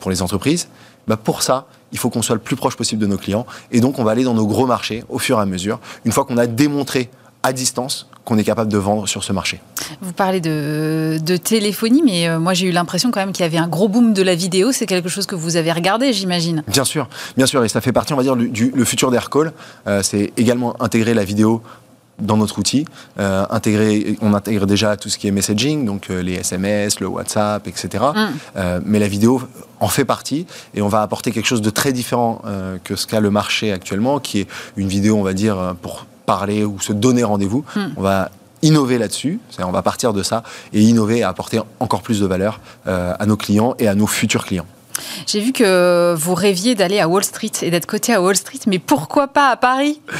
pour les entreprises bah pour ça, il faut qu'on soit le plus proche possible de nos clients. Et donc, on va aller dans nos gros marchés au fur et à mesure, une fois qu'on a démontré à distance qu'on est capable de vendre sur ce marché. Vous parlez de, téléphonie, mais euh, moi j'ai eu l'impression quand même qu'il y avait un gros boom de la vidéo. C'est quelque chose que vous avez regardé, j'imagine. Bien sûr, bien sûr, et ça fait partie, on va dire, du, le futur d'Aircall. Euh, c'est également intégrer la vidéo dans notre outil. Euh, on intègre déjà tout ce qui est messaging, donc euh, les SMS, le WhatsApp, etc. Mm. Euh, mais la vidéo en fait partie et on va apporter quelque chose de très différent que ce qu'a le marché actuellement, qui est une vidéo, on va dire, pour parler ou se donner rendez-vous. Mm. On va innover là-dessus, on va partir de ça et innover et apporter encore plus de valeur à nos clients et à nos futurs clients. J'ai vu que vous rêviez d'aller à Wall Street et d'être coté à Wall Street, mais pourquoi pas à Paris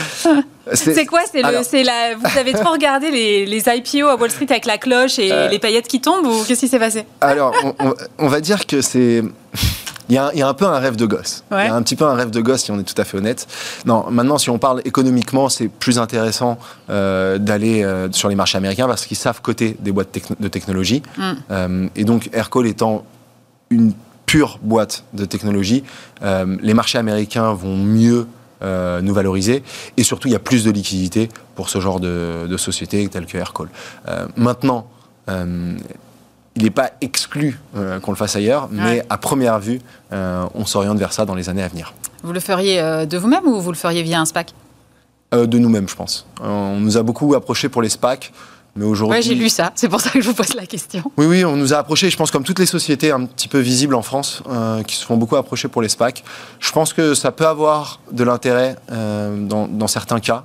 C'est quoi C'est la. Vous avez trop regardé les, les, IPO à Wall Street avec la cloche et euh. les paillettes qui tombent ou qu'est-ce qui s'est passé? Alors, on, va dire que c'est. Il y, a, il y, a, un peu un rêve de gosse. Il y a un petit peu un rêve de gosse, si on est tout à fait honnête. Non, maintenant, si on parle économiquement, c'est plus intéressant euh, d'aller euh, sur les marchés américains parce qu'ils savent coter des boîtes de technologie. Mm. et donc, Aircall étant une pure boîte de technologie, euh, les marchés américains vont mieux euh, nous valoriser et surtout il y a plus de liquidité pour ce genre de, de société telle que Aircall. Euh, maintenant, il n'est pas exclu qu'on le fasse ailleurs, mais à première vue, on s'oriente vers ça dans les années à venir. Vous le feriez de vous-même ou vous le feriez via un SPAC De nous-mêmes, je pense. On nous a beaucoup approché pour les SPAC. Mais aujourd'hui. j'ai lu ça. C'est pour ça que je vous pose la question. Oui, oui, on nous a approché. Je pense comme toutes les sociétés un petit peu visibles en France, euh, qui se font beaucoup approcher pour les SPAC. Je pense que ça peut avoir de l'intérêt euh, dans, certains cas.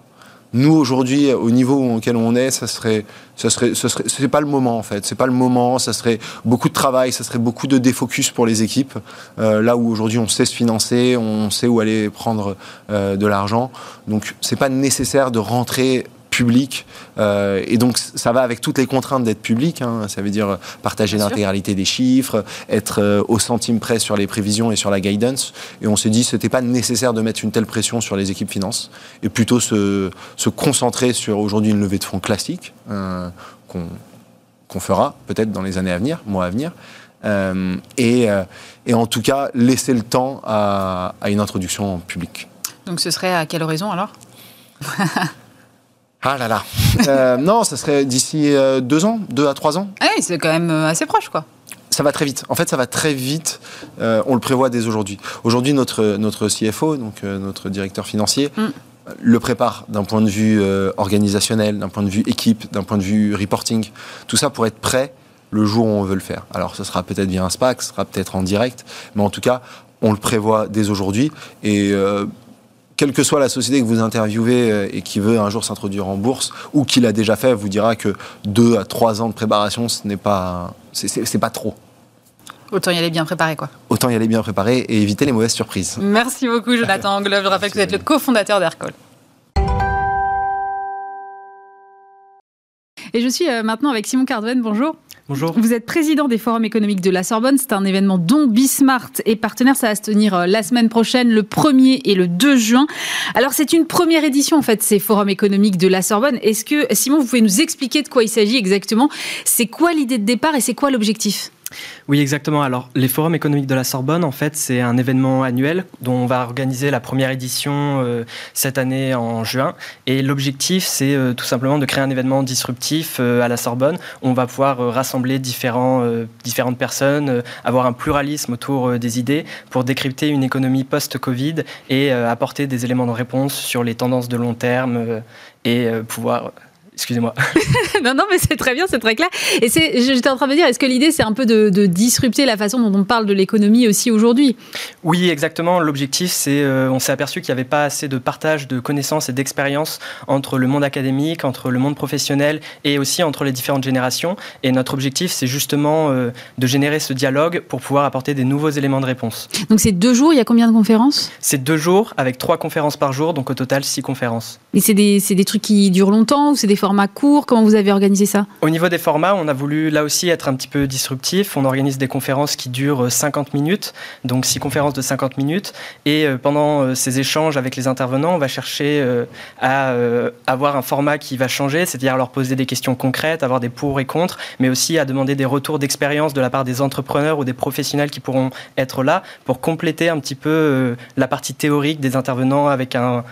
Nous aujourd'hui, au niveau auquel on est, ça serait, ça serait, ce serait, c'est pas le moment en fait. C'est pas le moment. Ça serait beaucoup de travail, ça serait beaucoup de défocus pour les équipes. Euh, là où aujourd'hui on sait se financer, on sait où aller prendre de l'argent. Donc c'est pas nécessaire de rentrer public. Euh, et donc, ça va avec toutes les contraintes d'être public. Hein. Ça veut dire partager l'intégralité des chiffres, être euh, au centime près sur les prévisions et sur la guidance. Et on s'est dit, c'était pas nécessaire de mettre une telle pression sur les équipes finances et plutôt se, se concentrer sur aujourd'hui une levée de fonds classique euh, qu'on fera peut-être dans les années à venir, mois à venir. et, et, en tout cas, laisser le temps à, à une introduction public. Donc, ce serait à quelle horizon alors? ah là là. Euh, non, ça serait d'ici euh, deux ans, deux à trois ans. Ah oui, c'est quand même euh, assez proche, quoi. Ça va très vite. En fait, ça va très vite. on le prévoit dès aujourd'hui. Aujourd'hui, notre, notre CFO, donc notre directeur financier, mm. le prépare d'un point de vue organisationnel, d'un point de vue équipe, d'un point de vue reporting. Tout ça pour être prêt le jour où on veut le faire. Alors, ce sera peut-être via un SPAC, ce sera peut-être en direct, mais en tout cas, on le prévoit dès aujourd'hui. Et quelle que soit la société que vous interviewez euh, et qui veut un jour s'introduire en bourse ou qui l'a déjà fait, vous dira que deux à trois ans de préparation, ce n'est pas, c'est pas trop. Autant y aller bien préparé, quoi. Autant y aller bien préparé et éviter les mauvaises surprises. Merci beaucoup, Jonathan Anglove. Je rappelle que vous êtes le cofondateur d'Aircall. Et je suis euh, maintenant avec Simon Cardven. Bonjour. Bonjour. Vous êtes président des forums économiques de la Sorbonne. C'est un événement dont Bismart est partenaire. Ça va se tenir euh, la semaine prochaine, le 1er et le 2 juin. Alors, c'est une première édition, en fait, ces forums économiques de la Sorbonne. Est-ce que, Simon, vous pouvez nous expliquer de quoi il s'agit exactement? C'est quoi l'idée de départ et c'est quoi l'objectif? Oui, exactement. Alors, les forums économiques de la Sorbonne, en fait, c'est un événement annuel dont on va organiser la première édition euh, cette année en juin. Et l'objectif, c'est euh, tout simplement de créer un événement disruptif euh, à la Sorbonne. on va pouvoir rassembler différentes personnes, avoir un pluralisme autour des idées pour décrypter une économie post-Covid et apporter des éléments de réponse sur les tendances de long terme et pouvoir Excusez-moi. non, non, mais c'est très bien, c'est très clair. Et c'est, j'étais en train de me dire, est-ce que l'idée, c'est un peu de, disrupter la façon dont on parle de l'économie aussi aujourd'hui? Oui, exactement. L'objectif, c'est, euh, on s'est aperçu qu'il n'y avait pas assez de partage de connaissances et d'expériences entre le monde académique, entre le monde professionnel et aussi entre les différentes générations. Et notre objectif, c'est justement euh, de générer ce dialogue pour pouvoir apporter des nouveaux éléments de réponse. Donc c'est deux jours, il y a combien de conférences? C'est deux jours avec trois conférences par jour, donc au total six conférences. Et c'est des, c'est des trucs qui durent longtemps ou c'est des formats courts Comment vous avez organisé ça? Au niveau des formats, on a voulu là aussi être un petit peu disruptif. On organise des conférences qui durent 50 euh, minutes, donc six conférences de 50 minutes. Et euh, pendant euh, ces échanges avec les intervenants, on va chercher à avoir un format qui va changer, c'est-à-dire leur poser des questions concrètes, avoir des pour et contre, mais aussi à demander des retours d'expérience de la part des entrepreneurs ou des professionnels qui pourront être là pour compléter un petit peu la partie théorique des intervenants avec un,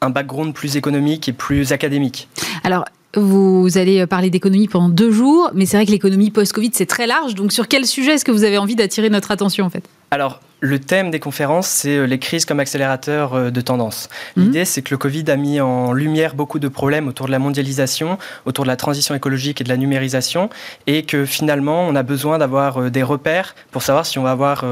un background plus économique et plus académique. Alors, vous allez parler d'économie pendant deux jours, mais c'est vrai que l'économie post-Covid, c'est très large. Donc, sur quel sujet est-ce que vous avez envie d'attirer notre attention, en fait? Alors, le thème des conférences, c'est euh, les crises comme accélérateur euh, de tendance. Mhm. L'idée, c'est que le Covid a mis en lumière beaucoup de problèmes autour de la mondialisation, autour de la transition écologique et de la numérisation, et que finalement, on a besoin d'avoir euh, des repères pour savoir si on va avoir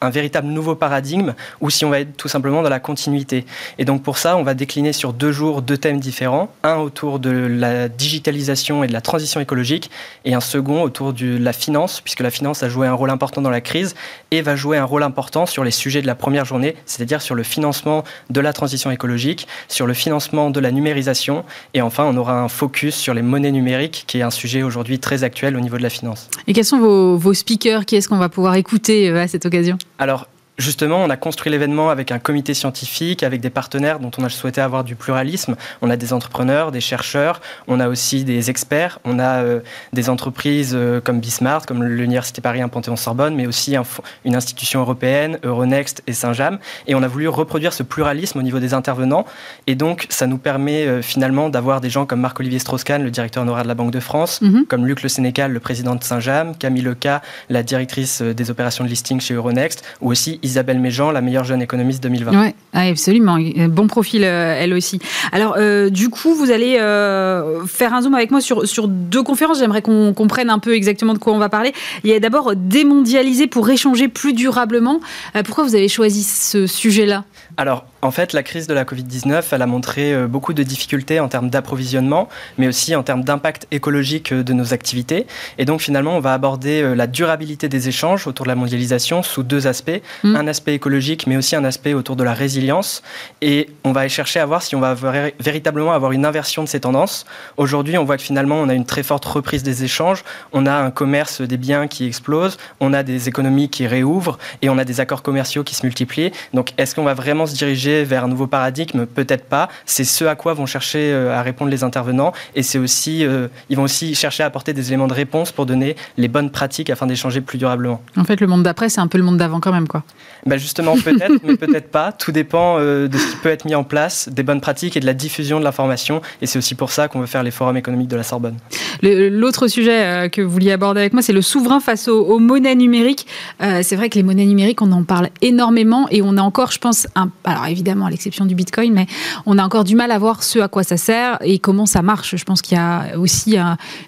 un véritable nouveau paradigme ou si on va être tout simplement dans la continuité. Et donc pour ça, on va décliner sur deux jours deux thèmes différents, un autour de la digitalisation et de la transition écologique, et un second autour de la finance, puisque la finance a joué un rôle important dans la crise et va jouer un rôle important sur les sujets de la première journée, c'est-à-dire sur le financement de la transition écologique, sur le financement de la numérisation, et enfin on aura un focus sur les monnaies numériques, qui est un sujet aujourd'hui très actuel au niveau de la finance. Et quels sont vos, vos speakers? Qui est-ce qu'on va pouvoir écouter euh, à cette occasion? Alors, Justement, on a construit l'événement avec un comité scientifique, avec des partenaires dont on a souhaité avoir du pluralisme. On a des entrepreneurs, des chercheurs, on a aussi des experts, on a euh, des entreprises euh, comme Bismarck, comme l'Université Paris 1 Panthéon-Sorbonne, mais aussi une institution européenne, Euronext et Saint-James. Et on a voulu reproduire ce pluralisme au niveau des intervenants. Et donc, ça nous permet euh, finalement d'avoir des gens comme Marc-Olivier Strauss-Kahn, le directeur honoraire de la Banque de France, mhm. comme Luc Le Sénécal, le président de Saint-James, Camille Leca, la directrice des opérations de listing chez Euronext, ou aussi Isabelle Méjean, la meilleure jeune économiste 2020. Oui, absolument. Bon profil, euh, elle aussi. Alors, euh, du coup, vous allez euh, faire un zoom avec moi sur, sur deux conférences. J'aimerais qu'on comprenne un peu exactement de quoi on va parler. Il y a d'abord démondialiser pour échanger plus durablement. pourquoi vous avez choisi ce sujet-là? Alors, en fait, la crise de la Covid-19, elle a montré euh, beaucoup de difficultés en termes d'approvisionnement, mais aussi en termes d'impact écologique euh, de nos activités. Et donc, finalement, on va aborder euh, la durabilité des échanges autour de la mondialisation sous deux aspects. Mm. Un aspect écologique, mais aussi un aspect autour de la résilience. Et on va chercher à voir si on va véritablement avoir une inversion de ces tendances. Aujourd'hui, on voit que finalement, on a une très forte reprise des échanges. On a un commerce des biens qui explose. On a des économies qui réouvrent. Et on a des accords commerciaux qui se multiplient. Donc, est-ce qu'on va vraiment se diriger vers un nouveau paradigme? Peut-être pas. C'est ce à quoi vont chercher euh, à répondre les intervenants. Et c'est aussi, euh, ils vont aussi chercher à apporter des éléments de réponse pour donner les bonnes pratiques afin d'échanger plus durablement. En fait, le monde d'après, c'est un peu le monde d'avant quand même, quoi. Ben justement, peut-être, mais peut-être pas. Tout dépend euh, de ce qui peut être mis en place, des bonnes pratiques et de la diffusion de l'information. Et c'est aussi pour ça qu'on veut faire les forums économiques de la Sorbonne. L'autre sujet que vous vouliez aborder avec moi, c'est le souverain face aux, aux monnaies numériques. c'est vrai que les monnaies numériques, on en parle énormément et on a encore, je pense, un, alors évidemment à l'exception du Bitcoin, mais on a encore du mal à voir ce à quoi ça sert et comment ça marche. Je pense qu'il y a aussi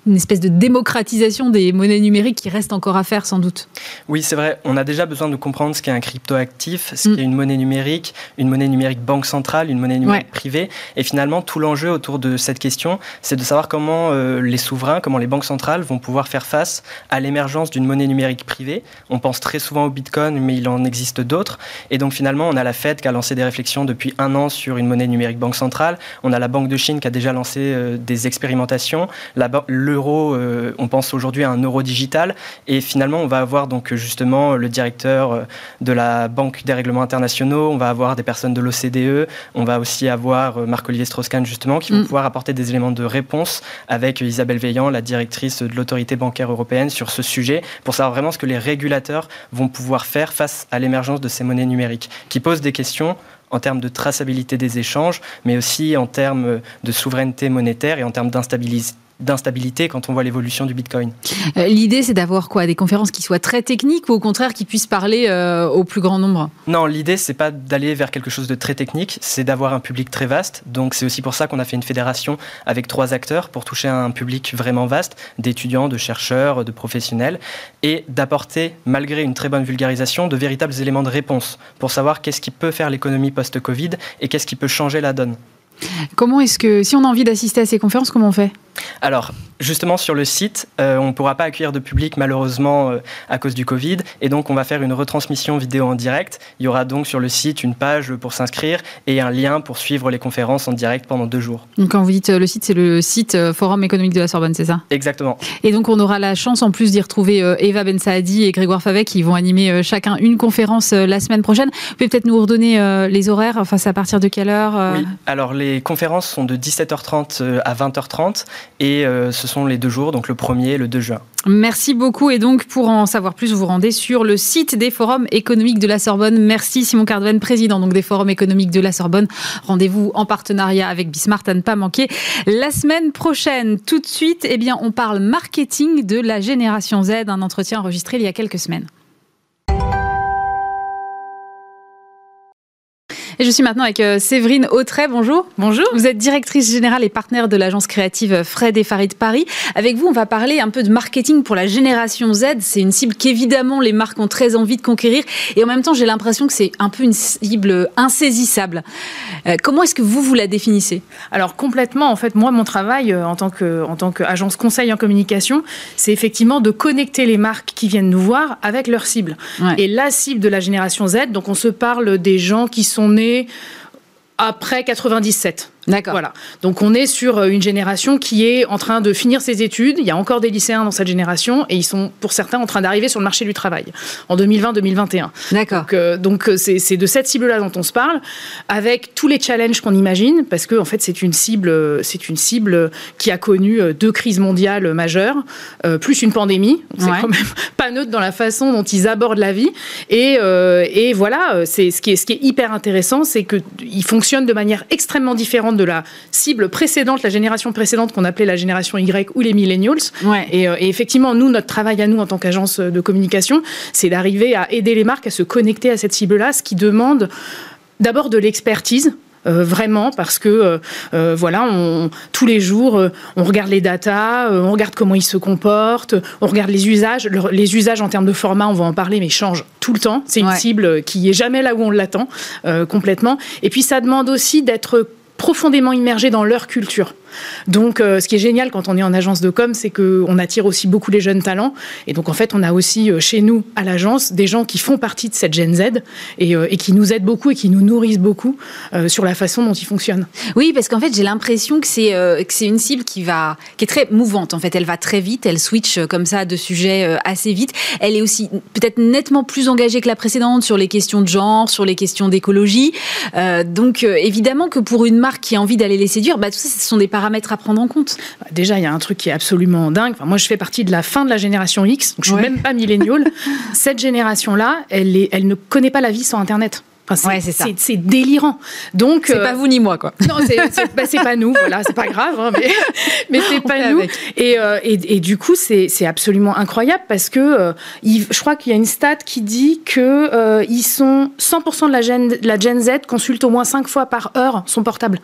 une espèce de démocratisation des monnaies numériques qui reste encore à faire sans doute. Oui, c'est vrai. On a déjà besoin de comprendre ce qu'est un cryptoactif, ce qu'est mm. une monnaie numérique, une monnaie numérique banque centrale, une monnaie numérique privée. Et finalement, tout l'enjeu autour de cette question, c'est de savoir comment euh, les souverains, comment les banques centrales vont pouvoir faire face à l'émergence d'une monnaie numérique privée. On pense très souvent au Bitcoin, mais il en existe d'autres. Et donc finalement, on a la Fed qui a lancé des réflexions depuis un an sur une monnaie numérique banque centrale. On a la Banque de Chine qui a déjà lancé euh, des expérimentations. L'euro, euh, on pense aujourd'hui à un euro digital. Et finalement, on va avoir donc justement le directeur de la Banque des règlements internationaux, on va avoir des personnes de l'OCDE, on va aussi avoir Marc-Olivier Strauss-Kahn justement qui vont mm. pouvoir apporter des éléments de réponse avec Isabelle Veillant, la directrice de l'autorité bancaire européenne, sur ce sujet pour savoir vraiment ce que les régulateurs vont pouvoir faire face à l'émergence de ces monnaies numériques, qui posent des questions en termes de traçabilité des échanges, mais aussi en termes de souveraineté monétaire et en termes d'instabilité d'instabilité quand on voit l'évolution du Bitcoin. Euh, l'idée, c'est d'avoir quoi Des conférences qui soient très techniques ou au contraire qui puissent parler euh, au plus grand nombre? Non, l'idée, c'est pas d'aller vers quelque chose de très technique, c'est d'avoir un public très vaste. Donc, c'est aussi pour ça qu'on a fait une fédération avec trois acteurs pour toucher un public vraiment vaste, d'étudiants, de chercheurs, de professionnels, et d'apporter, malgré une très bonne vulgarisation, de véritables éléments de réponse pour savoir qu'est-ce qui peut faire l'économie post-Covid et qu'est-ce qui peut changer la donne. Comment est-ce que, si on a envie d'assister à ces conférences, comment on fait? Alors, justement, sur le site, euh, on ne pourra pas accueillir de public, malheureusement, euh, à cause du Covid. Et donc, on va faire une retransmission vidéo en direct. Il y aura donc sur le site une page pour s'inscrire et un lien pour suivre les conférences en direct pendant deux jours. Donc, quand vous dites euh, le site, c'est le site Forum économique de la Sorbonne, c'est ça? Exactement. Et donc, on aura la chance, en plus, d'y retrouver Eva Ben Saadi et Grégoire Favet qui vont animer chacun une conférence la semaine prochaine. Vous pouvez peut-être nous redonner les horaires, enfin, c'est à partir de quelle heure Oui, alors les conférences sont de 17h30 à 20h30 et euh, ce sont les deux jours, donc le 1er et le 2 juin. Merci beaucoup. Et donc, pour en savoir plus, vous vous rendez sur le site des forums économiques de la Sorbonne. Merci Simon Cardwen, président donc des forums économiques de la Sorbonne. Rendez-vous en partenariat avec Bismart à ne pas manquer. La semaine prochaine, tout de suite, eh bien, on parle marketing de la génération Z, un entretien enregistré il y a quelques semaines. Et je suis maintenant avec euh, Séverine Autray. Bonjour. Bonjour. Vous êtes directrice générale et partenaire de l'agence créative Fred et Farid Paris. Avec vous, on va parler un peu de marketing pour la génération Z. C'est une cible qu'évidemment les marques ont très envie de conquérir. Et en même temps, j'ai l'impression que c'est un peu une cible insaisissable. Euh, comment est-ce que vous, vous la définissez? Alors complètement, en fait, moi, mon travail euh, en tant que en tant qu'agence conseil en communication, c'est effectivement de connecter les marques qui viennent nous voir avec leur cible. Et la cible de la génération Z, donc on se parle des gens qui sont nés après 97. D'accord. Voilà. Donc on est sur euh, une génération qui est en train de finir ses études. Il y a encore des lycéens dans cette génération et ils sont pour certains en train d'arriver sur le marché du travail en 2020-2021. D'accord. Donc euh, euh, c'est de cette cible-là dont on se parle, avec tous les challenges qu'on imagine, parce que en fait c'est une cible, c'est une cible qui a connu deux crises mondiales majeures, plus une pandémie. C'est quand même pas neutre dans la façon dont ils abordent la vie. Et, et voilà, c'est ce qui est ce qui est hyper intéressant, c'est que ils fonctionnent de manière extrêmement différente de la cible précédente, la génération précédente qu'on appelait la génération Y ou les millennials. Ouais. Et, euh, et, effectivement, nous, notre travail à nous en tant qu'agence de communication, c'est d'arriver à aider les marques à se connecter à cette cible-là, ce qui demande d'abord de l'expertise, euh, vraiment parce que euh, voilà, on, tous les jours, on regarde les datas, on regarde comment ils se comportent, on regarde les usages. les usages en termes de format, on va en parler, mais changent tout le temps. C'est une cible qui est jamais là où on l'attend complètement. Et puis ça demande aussi d'être profondément immergé dans leur culture. Donc, euh, ce qui est génial quand on est en agence de com, c'est qu'on attire aussi beaucoup les jeunes talents. Et donc, en fait, on a aussi euh, chez nous, à l'agence, des gens qui font partie de cette Gen Z et, euh, qui nous aident beaucoup et qui nous nourrissent beaucoup sur la façon dont ils fonctionnent. Oui, parce qu'en fait, j'ai l'impression que c'est une cible qui va qui est très mouvante. En fait, elle va très vite, elle switch comme ça de sujets assez vite. Elle est aussi peut-être nettement plus engagée que la précédente sur les questions de genre, sur les questions d'écologie. donc, évidemment que pour une marque qui a envie d'aller les séduire, bah, tout ça, ce sont des paramètres à prendre en compte bah, Déjà, il y a un truc qui est absolument dingue. Enfin, moi, je fais partie de la fin de la génération X, donc je suis même pas millénial. Cette génération-là, elle, est, elle ne connaît pas la vie sans Internet. Enfin, c'est, c'est, délirant. Donc c'est pas euh, vous ni moi quoi. Non, c'est, bah, pas nous. Voilà, c'est pas grave, hein, mais, mais c'est pas nous. Et, euh, et, et, du coup, c'est, absolument incroyable parce que euh, je crois qu'il y a une stat qui dit que ils sont 100% de la Gen, la Gen Z consulte au moins 5 fois par heure son portable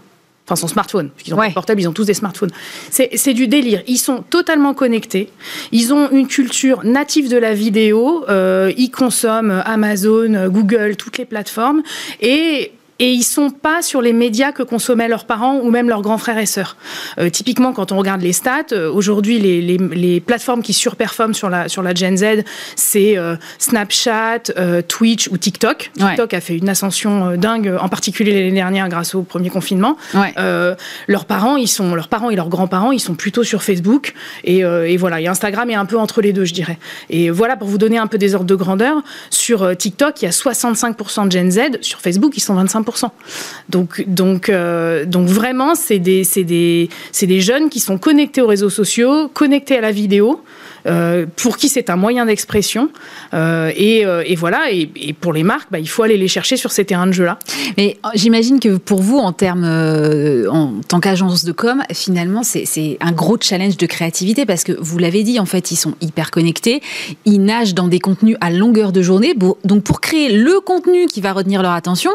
enfin son smartphone, parce qu'ils ont portable, ils ont tous des smartphones. C'est du délire. Ils sont totalement connectés. Ils ont une culture native de la vidéo. Euh, ils consomment Amazon, Google, toutes les plateformes. Et et ils sont pas sur les médias que consommaient leurs parents ou même leurs grands frères et sœurs. Euh, typiquement, quand on regarde les stats, euh, aujourd'hui, les, les, les, plateformes qui surperforment sur la, sur la Gen Z, c'est euh, Snapchat, Twitch ou TikTok. TikTok ouais. a fait une ascension dingue, en particulier l'année dernière grâce au premier confinement. Ouais. leurs parents, ils sont, leurs parents et leurs grands-parents, ils sont plutôt sur Facebook. Et, et, voilà, et Instagram est un peu entre les deux, je dirais. Et voilà, pour vous donner un peu des ordres de grandeur, sur TikTok, il y a 65% de Gen Z. Sur Facebook, ils sont 25%. Donc, donc, euh, donc vraiment, c'est des, des, des jeunes qui sont connectés aux réseaux sociaux, connectés à la vidéo. Euh, pour qui c'est un moyen d'expression. Euh, et, voilà, et, pour les marques, bah, il faut aller les chercher sur ces terrains de jeu-là. Mais j'imagine que pour vous, en termes, en tant qu'agence de com, finalement, c'est un gros challenge de créativité parce que vous l'avez dit, en fait, ils sont hyper connectés, ils nagent dans des contenus à longueur de journée. Donc, pour créer le contenu qui va retenir leur attention,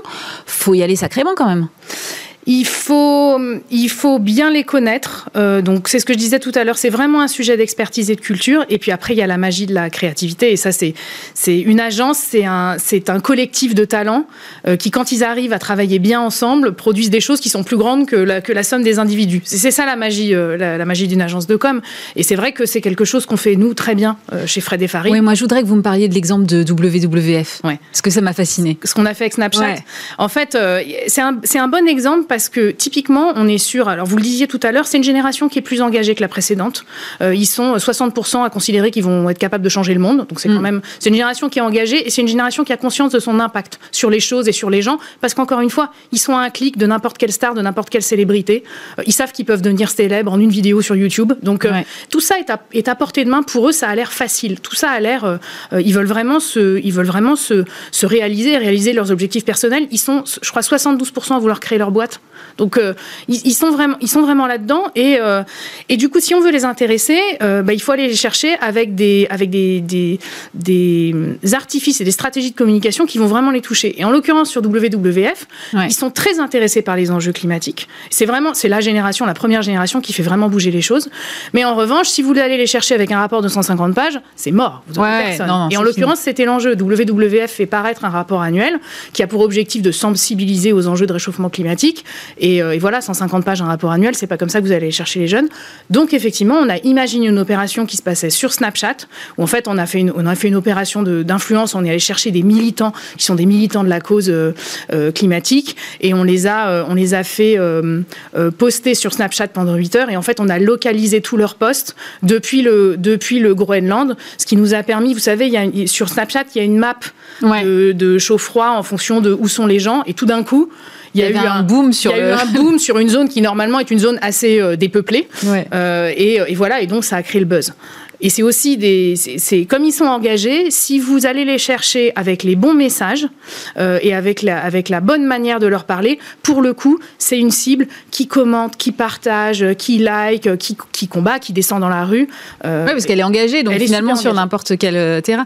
faut y aller sacrément quand même. Il faut, il faut bien les connaître. Euh, donc, c'est ce que je disais tout à l'heure. C'est vraiment un sujet d'expertise et de culture. Et puis après, il y a la magie de la créativité. Et ça, c'est, une agence, c'est un, un collectif de talents euh, qui, quand ils arrivent à travailler bien ensemble, produisent des choses qui sont plus grandes que la, que la somme des individus. C'est, ça la magie, euh, la, la, magie d'une agence de com. Et c'est vrai que c'est quelque chose qu'on fait nous très bien chez Fred et Farid. Oui, moi, je voudrais que vous me parliez de l'exemple de WWF. Ouais. Parce que ça m'a fasciné. Ce qu'on a fait avec Snapchat. Ouais. En fait, c'est un, c'est un bon exemple parce que typiquement, on est sûr, alors vous le disiez tout à l'heure, c'est une génération qui est plus engagée que la précédente. Euh, ils sont 60% à considérer qu'ils vont être capables de changer le monde. Donc c'est mmh. quand même, c'est une génération qui est engagée et c'est une génération qui a conscience de son impact sur les choses et sur les gens. Parce qu'encore une fois, ils sont à un clic de n'importe quelle star, de n'importe quelle célébrité. Euh, ils savent qu'ils peuvent devenir célèbres en une vidéo sur YouTube. Donc euh, ouais. tout ça est à, est à, portée de main. Pour eux, ça a l'air facile. Tout ça a l'air, euh, ils veulent vraiment se, ils veulent vraiment se, se réaliser, réaliser leurs objectifs personnels. Ils sont, je crois, 72% à vouloir créer leur boîte. Donc euh, ils, ils, sont vraiment, ils sont vraiment là-dedans et, euh, et du coup si on veut les intéresser, euh, bah, il faut aller les chercher avec des avec des, des, des, artifices et des stratégies de communication qui vont vraiment les toucher. Et en l'occurrence sur WWF, ouais. ils sont très intéressés par les enjeux climatiques. C'est vraiment c'est la génération, la première génération qui fait vraiment bouger les choses. Mais en revanche, si vous allez les chercher avec un rapport de 150 pages, c'est mort. Vous ouais, personne. Non, non, et en l'occurrence, c'était l'enjeu. WWF fait paraître un rapport annuel qui a pour objectif de sensibiliser aux enjeux de réchauffement climatique. Et, euh, et voilà, 150 pages un rapport annuel, c'est pas comme ça que vous allez chercher les jeunes. Donc effectivement, on a imaginé une opération qui se passait sur Snapchat, où en fait on a fait une, on a fait une opération d'influence, on est allé chercher des militants qui sont des militants de la cause euh, euh, climatique, et on les a, euh, on les a fait poster sur Snapchat pendant 8 heures, et en fait on a localisé tous leurs posts depuis le, depuis le Groenland, ce qui nous a permis, vous savez, il y a, sur Snapchat, il y a une map ouais. de, de chaud-froid en fonction de où sont les gens, et tout d'un coup, il y, a, eu un, un, boom sur il y a le... eu un boom sur une zone qui normalement est une zone assez euh, dépeuplée ouais. euh, et, et, voilà et donc ça a créé le buzz et c'est aussi des c'est comme ils sont engagés si vous allez les chercher avec les bons messages euh, et avec la avec la bonne manière de leur parler pour le coup c'est une cible qui commente qui partage qui like qui, qui combat qui descend dans la rue euh, oui parce qu'elle est engagée donc finalement sur n'importe quel euh, terrain.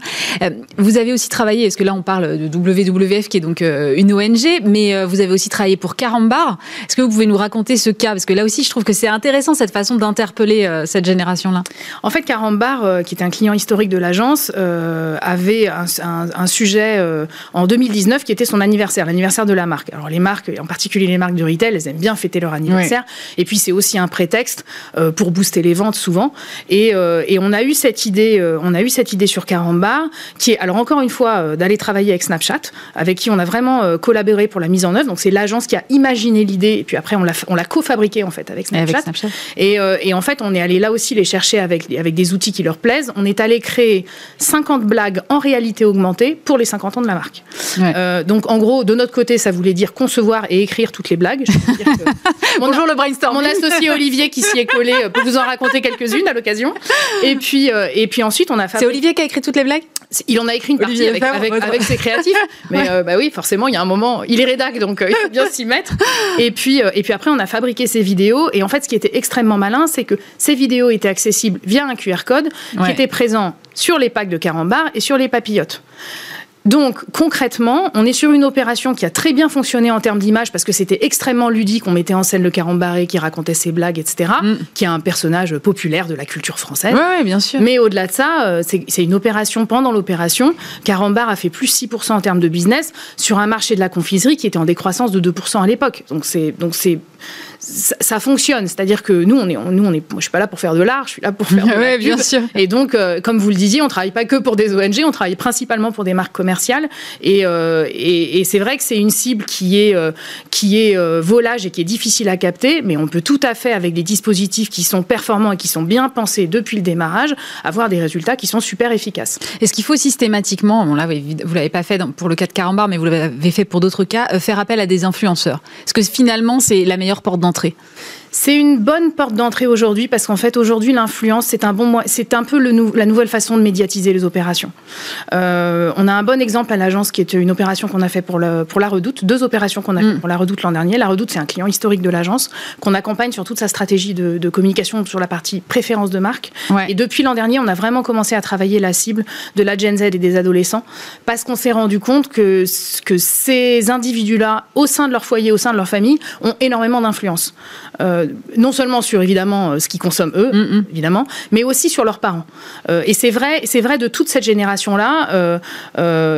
Vous avez aussi travaillé parce que là on parle de WWF qui est donc une ONG mais vous avez aussi travaillé pour Carambar est-ce que vous pouvez nous raconter ce cas? Parce que là aussi je trouve que c'est intéressant cette façon d'interpeller cette génération là en fait Carambar euh, qui était un client historique de l'agence, euh, avait un, un, un sujet euh, en 2019 qui était son anniversaire, l'anniversaire de la marque. Alors les marques, en particulier les marques de retail, elles aiment bien fêter leur anniversaire. Oui. Et puis c'est aussi un prétexte pour booster les ventes souvent. Et, et on a eu cette idée, on a eu cette idée sur Carambar, qui est alors encore une fois d'aller travailler avec Snapchat, avec qui on a vraiment collaboré pour la mise en œuvre. Donc c'est l'agence qui a imaginé l'idée et puis après on l'a on l'a cofabriqué en fait avec Snapchat. Avec Snapchat. Et, et en fait on est allé là aussi les chercher avec avec des outils qui leur plaisent. On est allé créer 50 blagues en réalité augmentée pour les 50 ans de la marque. Ouais. Euh, donc en gros, de notre côté, ça voulait dire concevoir et écrire toutes les blagues. mon, Bonjour le brainstorm. Mon associé Olivier qui s'y est collé peut vous en raconter quelques-unes à l'occasion. Et puis, euh, et puis ensuite, on a fait. C'est Olivier qui a écrit toutes les blagues? Il en a écrit une partie Olivier avec, avec, avec, avec, ses créatifs. Mais ouais. euh, bah oui, forcément, il y a un moment, il est rédac, donc euh, il faut bien s'y mettre. Et puis, et puis après, on a fabriqué ces vidéos. Et en fait, ce qui était extrêmement malin, c'est que ces vidéos étaient accessibles via un QR code ouais. qui était présent sur les packs de carambar et sur les papillotes. Donc concrètement, on est sur une opération qui a très bien fonctionné en termes d'image parce que c'était extrêmement ludique. On mettait en scène le carambaré qui racontait ses blagues, etc. Mm. Qui est un personnage populaire de la culture française. Oui, bien sûr. Mais au-delà de ça, euh, c'est une opération pendant l'opération. Carambar a fait plus 6% en termes de business sur un marché de la confiserie qui était en décroissance de 2% à l'époque. Donc c'est donc c'est ça, fonctionne. C'est-à-dire que nous, on est, nous, on est, moi, je suis pas là pour faire de l'art, je suis là pour faire de la bien sûr. Et donc, euh, comme vous le disiez, on travaille pas que pour des ONG, on travaille principalement pour des marques commerciales. Et, euh, et, c'est vrai que c'est une cible qui est, euh, qui est volage et qui est difficile à capter, mais on peut tout à fait, avec des dispositifs qui sont performants et qui sont bien pensés depuis le démarrage, avoir des résultats qui sont super efficaces. Est-ce qu'il faut systématiquement, bon là, vous l'avez pas fait pour le cas de Carambar, mais vous l'avez fait pour d'autres cas, faire appel à des influenceurs? Est-ce que finalement, c'est la meilleure porte d'entrée? C'est une bonne porte d'entrée aujourd'hui parce qu'en fait aujourd'hui l'influence c'est un bon c'est un peu le la nouvelle façon de médiatiser les opérations. Euh, on a un bon exemple à l'agence qui est une opération qu'on a fait pour, le, pour la Redoute, deux opérations qu'on a fait mm. pour la Redoute l'an dernier. La Redoute c'est un client historique de l'agence qu'on accompagne sur toute sa stratégie de, communication sur la partie préférence de marque. Et depuis l'an dernier on a vraiment commencé à travailler la cible de la Gen Z et des adolescents parce qu'on s'est rendu compte que que ces individus là au sein de leur foyer, au sein de leur famille ont énormément d'influence. Euh, non seulement sur évidemment euh, ce qu'ils consomment eux, mm, mm. évidemment, mais aussi sur leurs parents. Euh, et c'est vrai, c'est vrai de toute cette génération-là.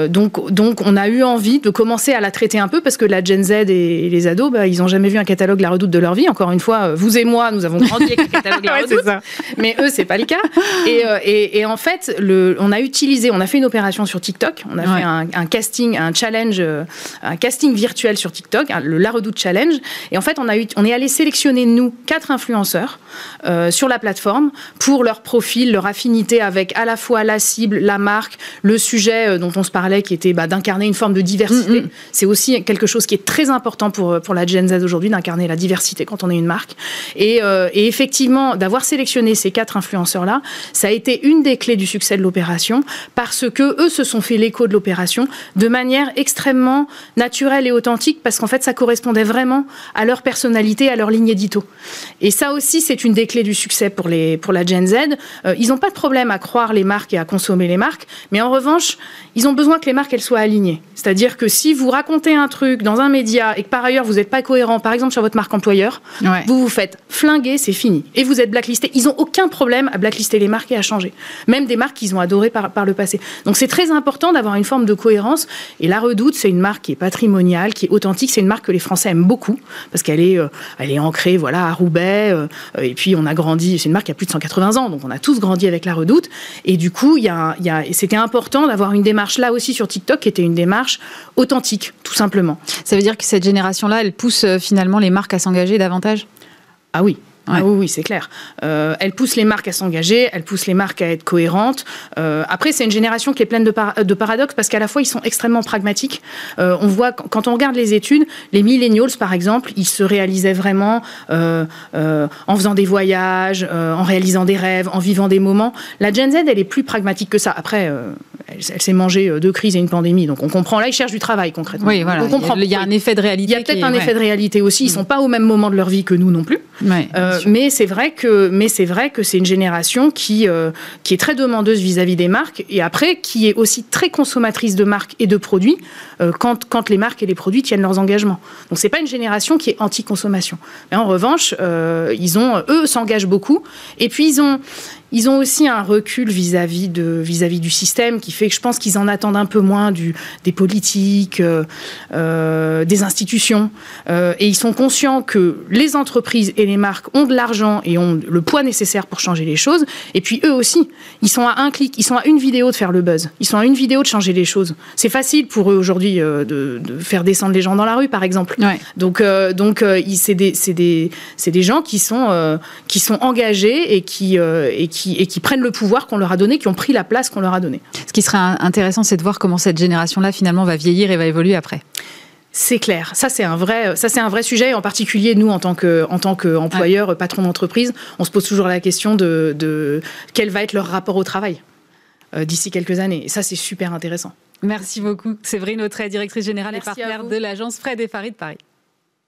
donc, donc, on a eu envie de commencer à la traiter un peu parce que la Gen Z et, les ados, bah, ils n'ont jamais vu un catalogue La Redoute de leur vie. Encore une fois, vous et moi, nous avons grandi avec le catalogue La Redoute, mais eux, c'est pas le cas. Et, et, en fait, le, on a utilisé, on a fait une opération sur TikTok. On a fait un, casting, un challenge, un casting virtuel sur TikTok, le La Redoute Challenge. Et en fait, on a eu, on est allé sélectionner, nous, quatre influenceurs euh, sur la plateforme pour leur profil, leur affinité avec à la fois la cible, la marque, le sujet euh, dont on se parlait qui était bah, d'incarner une forme de diversité. Mm. C'est aussi quelque chose qui est très important pour, euh, pour la Gen Z aujourd'hui, d'incarner la diversité quand on est une marque. Et, et effectivement, d'avoir sélectionné ces quatre influenceurs-là, ça a été une des clés du succès de l'opération parce que eux se sont fait l'écho de l'opération de manière extrêmement naturelle et authentique parce qu'en fait, ça correspondait vraiment à leur personnalité, à leur ligne Et ça aussi, c'est une des clés du succès pour, les, pour la Gen Z. Euh, ils n'ont pas de problème à croire les marques et à consommer les marques, mais en revanche, ils ont besoin que les marques elles soient alignées. C'est-à-dire que si vous racontez un truc dans un média et que par ailleurs vous n'êtes pas cohérent, par exemple sur votre marque employeur, vous vous faites flinguer, c'est fini. Et vous êtes blacklisté. Ils n'ont aucun problème à blacklister les marques et à changer. Même des marques qu'ils ont adorées par, par le passé. Donc c'est très important d'avoir une forme de cohérence. Et La Redoute, c'est une marque qui est patrimoniale, qui est authentique. C'est une marque que les Français aiment beaucoup parce qu'elle est, euh, elle est ancrée voilà, à Roubaix. Euh, et puis on a grandi, c'est une marque qui a plus de 180 ans, donc on a tous grandi avec La Redoute. Et du coup, il y a, y a, c'était important d'avoir une démarche là aussi sur TikTok qui était une démarche authentique, tout simplement. Ça veut dire que cette génération-là, elle pousse euh, finalement les marques à s'engager davantage? Ah oui, ah oui, oui c'est clair. Euh, elle pousse les marques à s'engager, elle pousse les marques à être cohérentes. Euh, après, c'est une génération qui est pleine de, de paradoxes parce qu'à la fois, ils sont extrêmement pragmatiques. Euh, on voit, quand on regarde les études, les millennials, par exemple, ils se réalisaient vraiment en faisant des voyages, en réalisant des rêves, en vivant des moments. La Gen Z, elle est plus pragmatique que ça. Après, elle, s'est mangée deux crises et une pandémie. Donc on comprend. Là, ils cherchent du travail concrètement. Oui, voilà. On comprend. Il y a un effet de réalité. Il y a peut-être un effet de réalité aussi. Ils ne mm. sont pas au même moment de leur vie que nous non plus. Ouais, mais c'est vrai que mais c'est vrai que c'est une génération qui euh, qui est très demandeuse vis-à-vis des marques et après qui est aussi très consommatrice de marques et de produits euh, quand quand les marques et les produits tiennent leurs engagements. Donc c'est pas une génération qui est anti-consommation. Mais en revanche, euh, ils ont eux s'engagent beaucoup et puis ils ont ils ont aussi un recul vis-à-vis de vis-à-vis du système qui fait que je pense qu'ils en attendent un peu moins du, des politiques, euh, euh, des institutions, euh, et ils sont conscients que les entreprises et les marques ont de l'argent et ont le poids nécessaire pour changer les choses. Et puis eux aussi, ils sont à un clic, ils sont à une vidéo de faire le buzz, ils sont à une vidéo de changer les choses. C'est facile pour eux aujourd'hui de, de, faire descendre les gens dans la rue, par exemple. Ouais. Donc donc c'est des c'est des c'est des gens qui sont qui sont engagés et qui et qui et qui prennent le pouvoir qu'on leur a donné, qui ont pris la place qu'on leur a donnée. Ce qui serait intéressant, c'est de voir comment cette génération-là, finalement, va vieillir et va évoluer après. C'est clair. Ça, c'est un vrai, ça, c'est un vrai sujet. En particulier, nous, en tant que, en tant qu'employeur, patron d'entreprise, on se pose toujours la question de, de quel va être leur rapport au travail euh, d'ici quelques années. Et ça, c'est super intéressant. Merci beaucoup. Séverine Autret, directrice générale et partenaire de l'agence Fred et Farid Paris.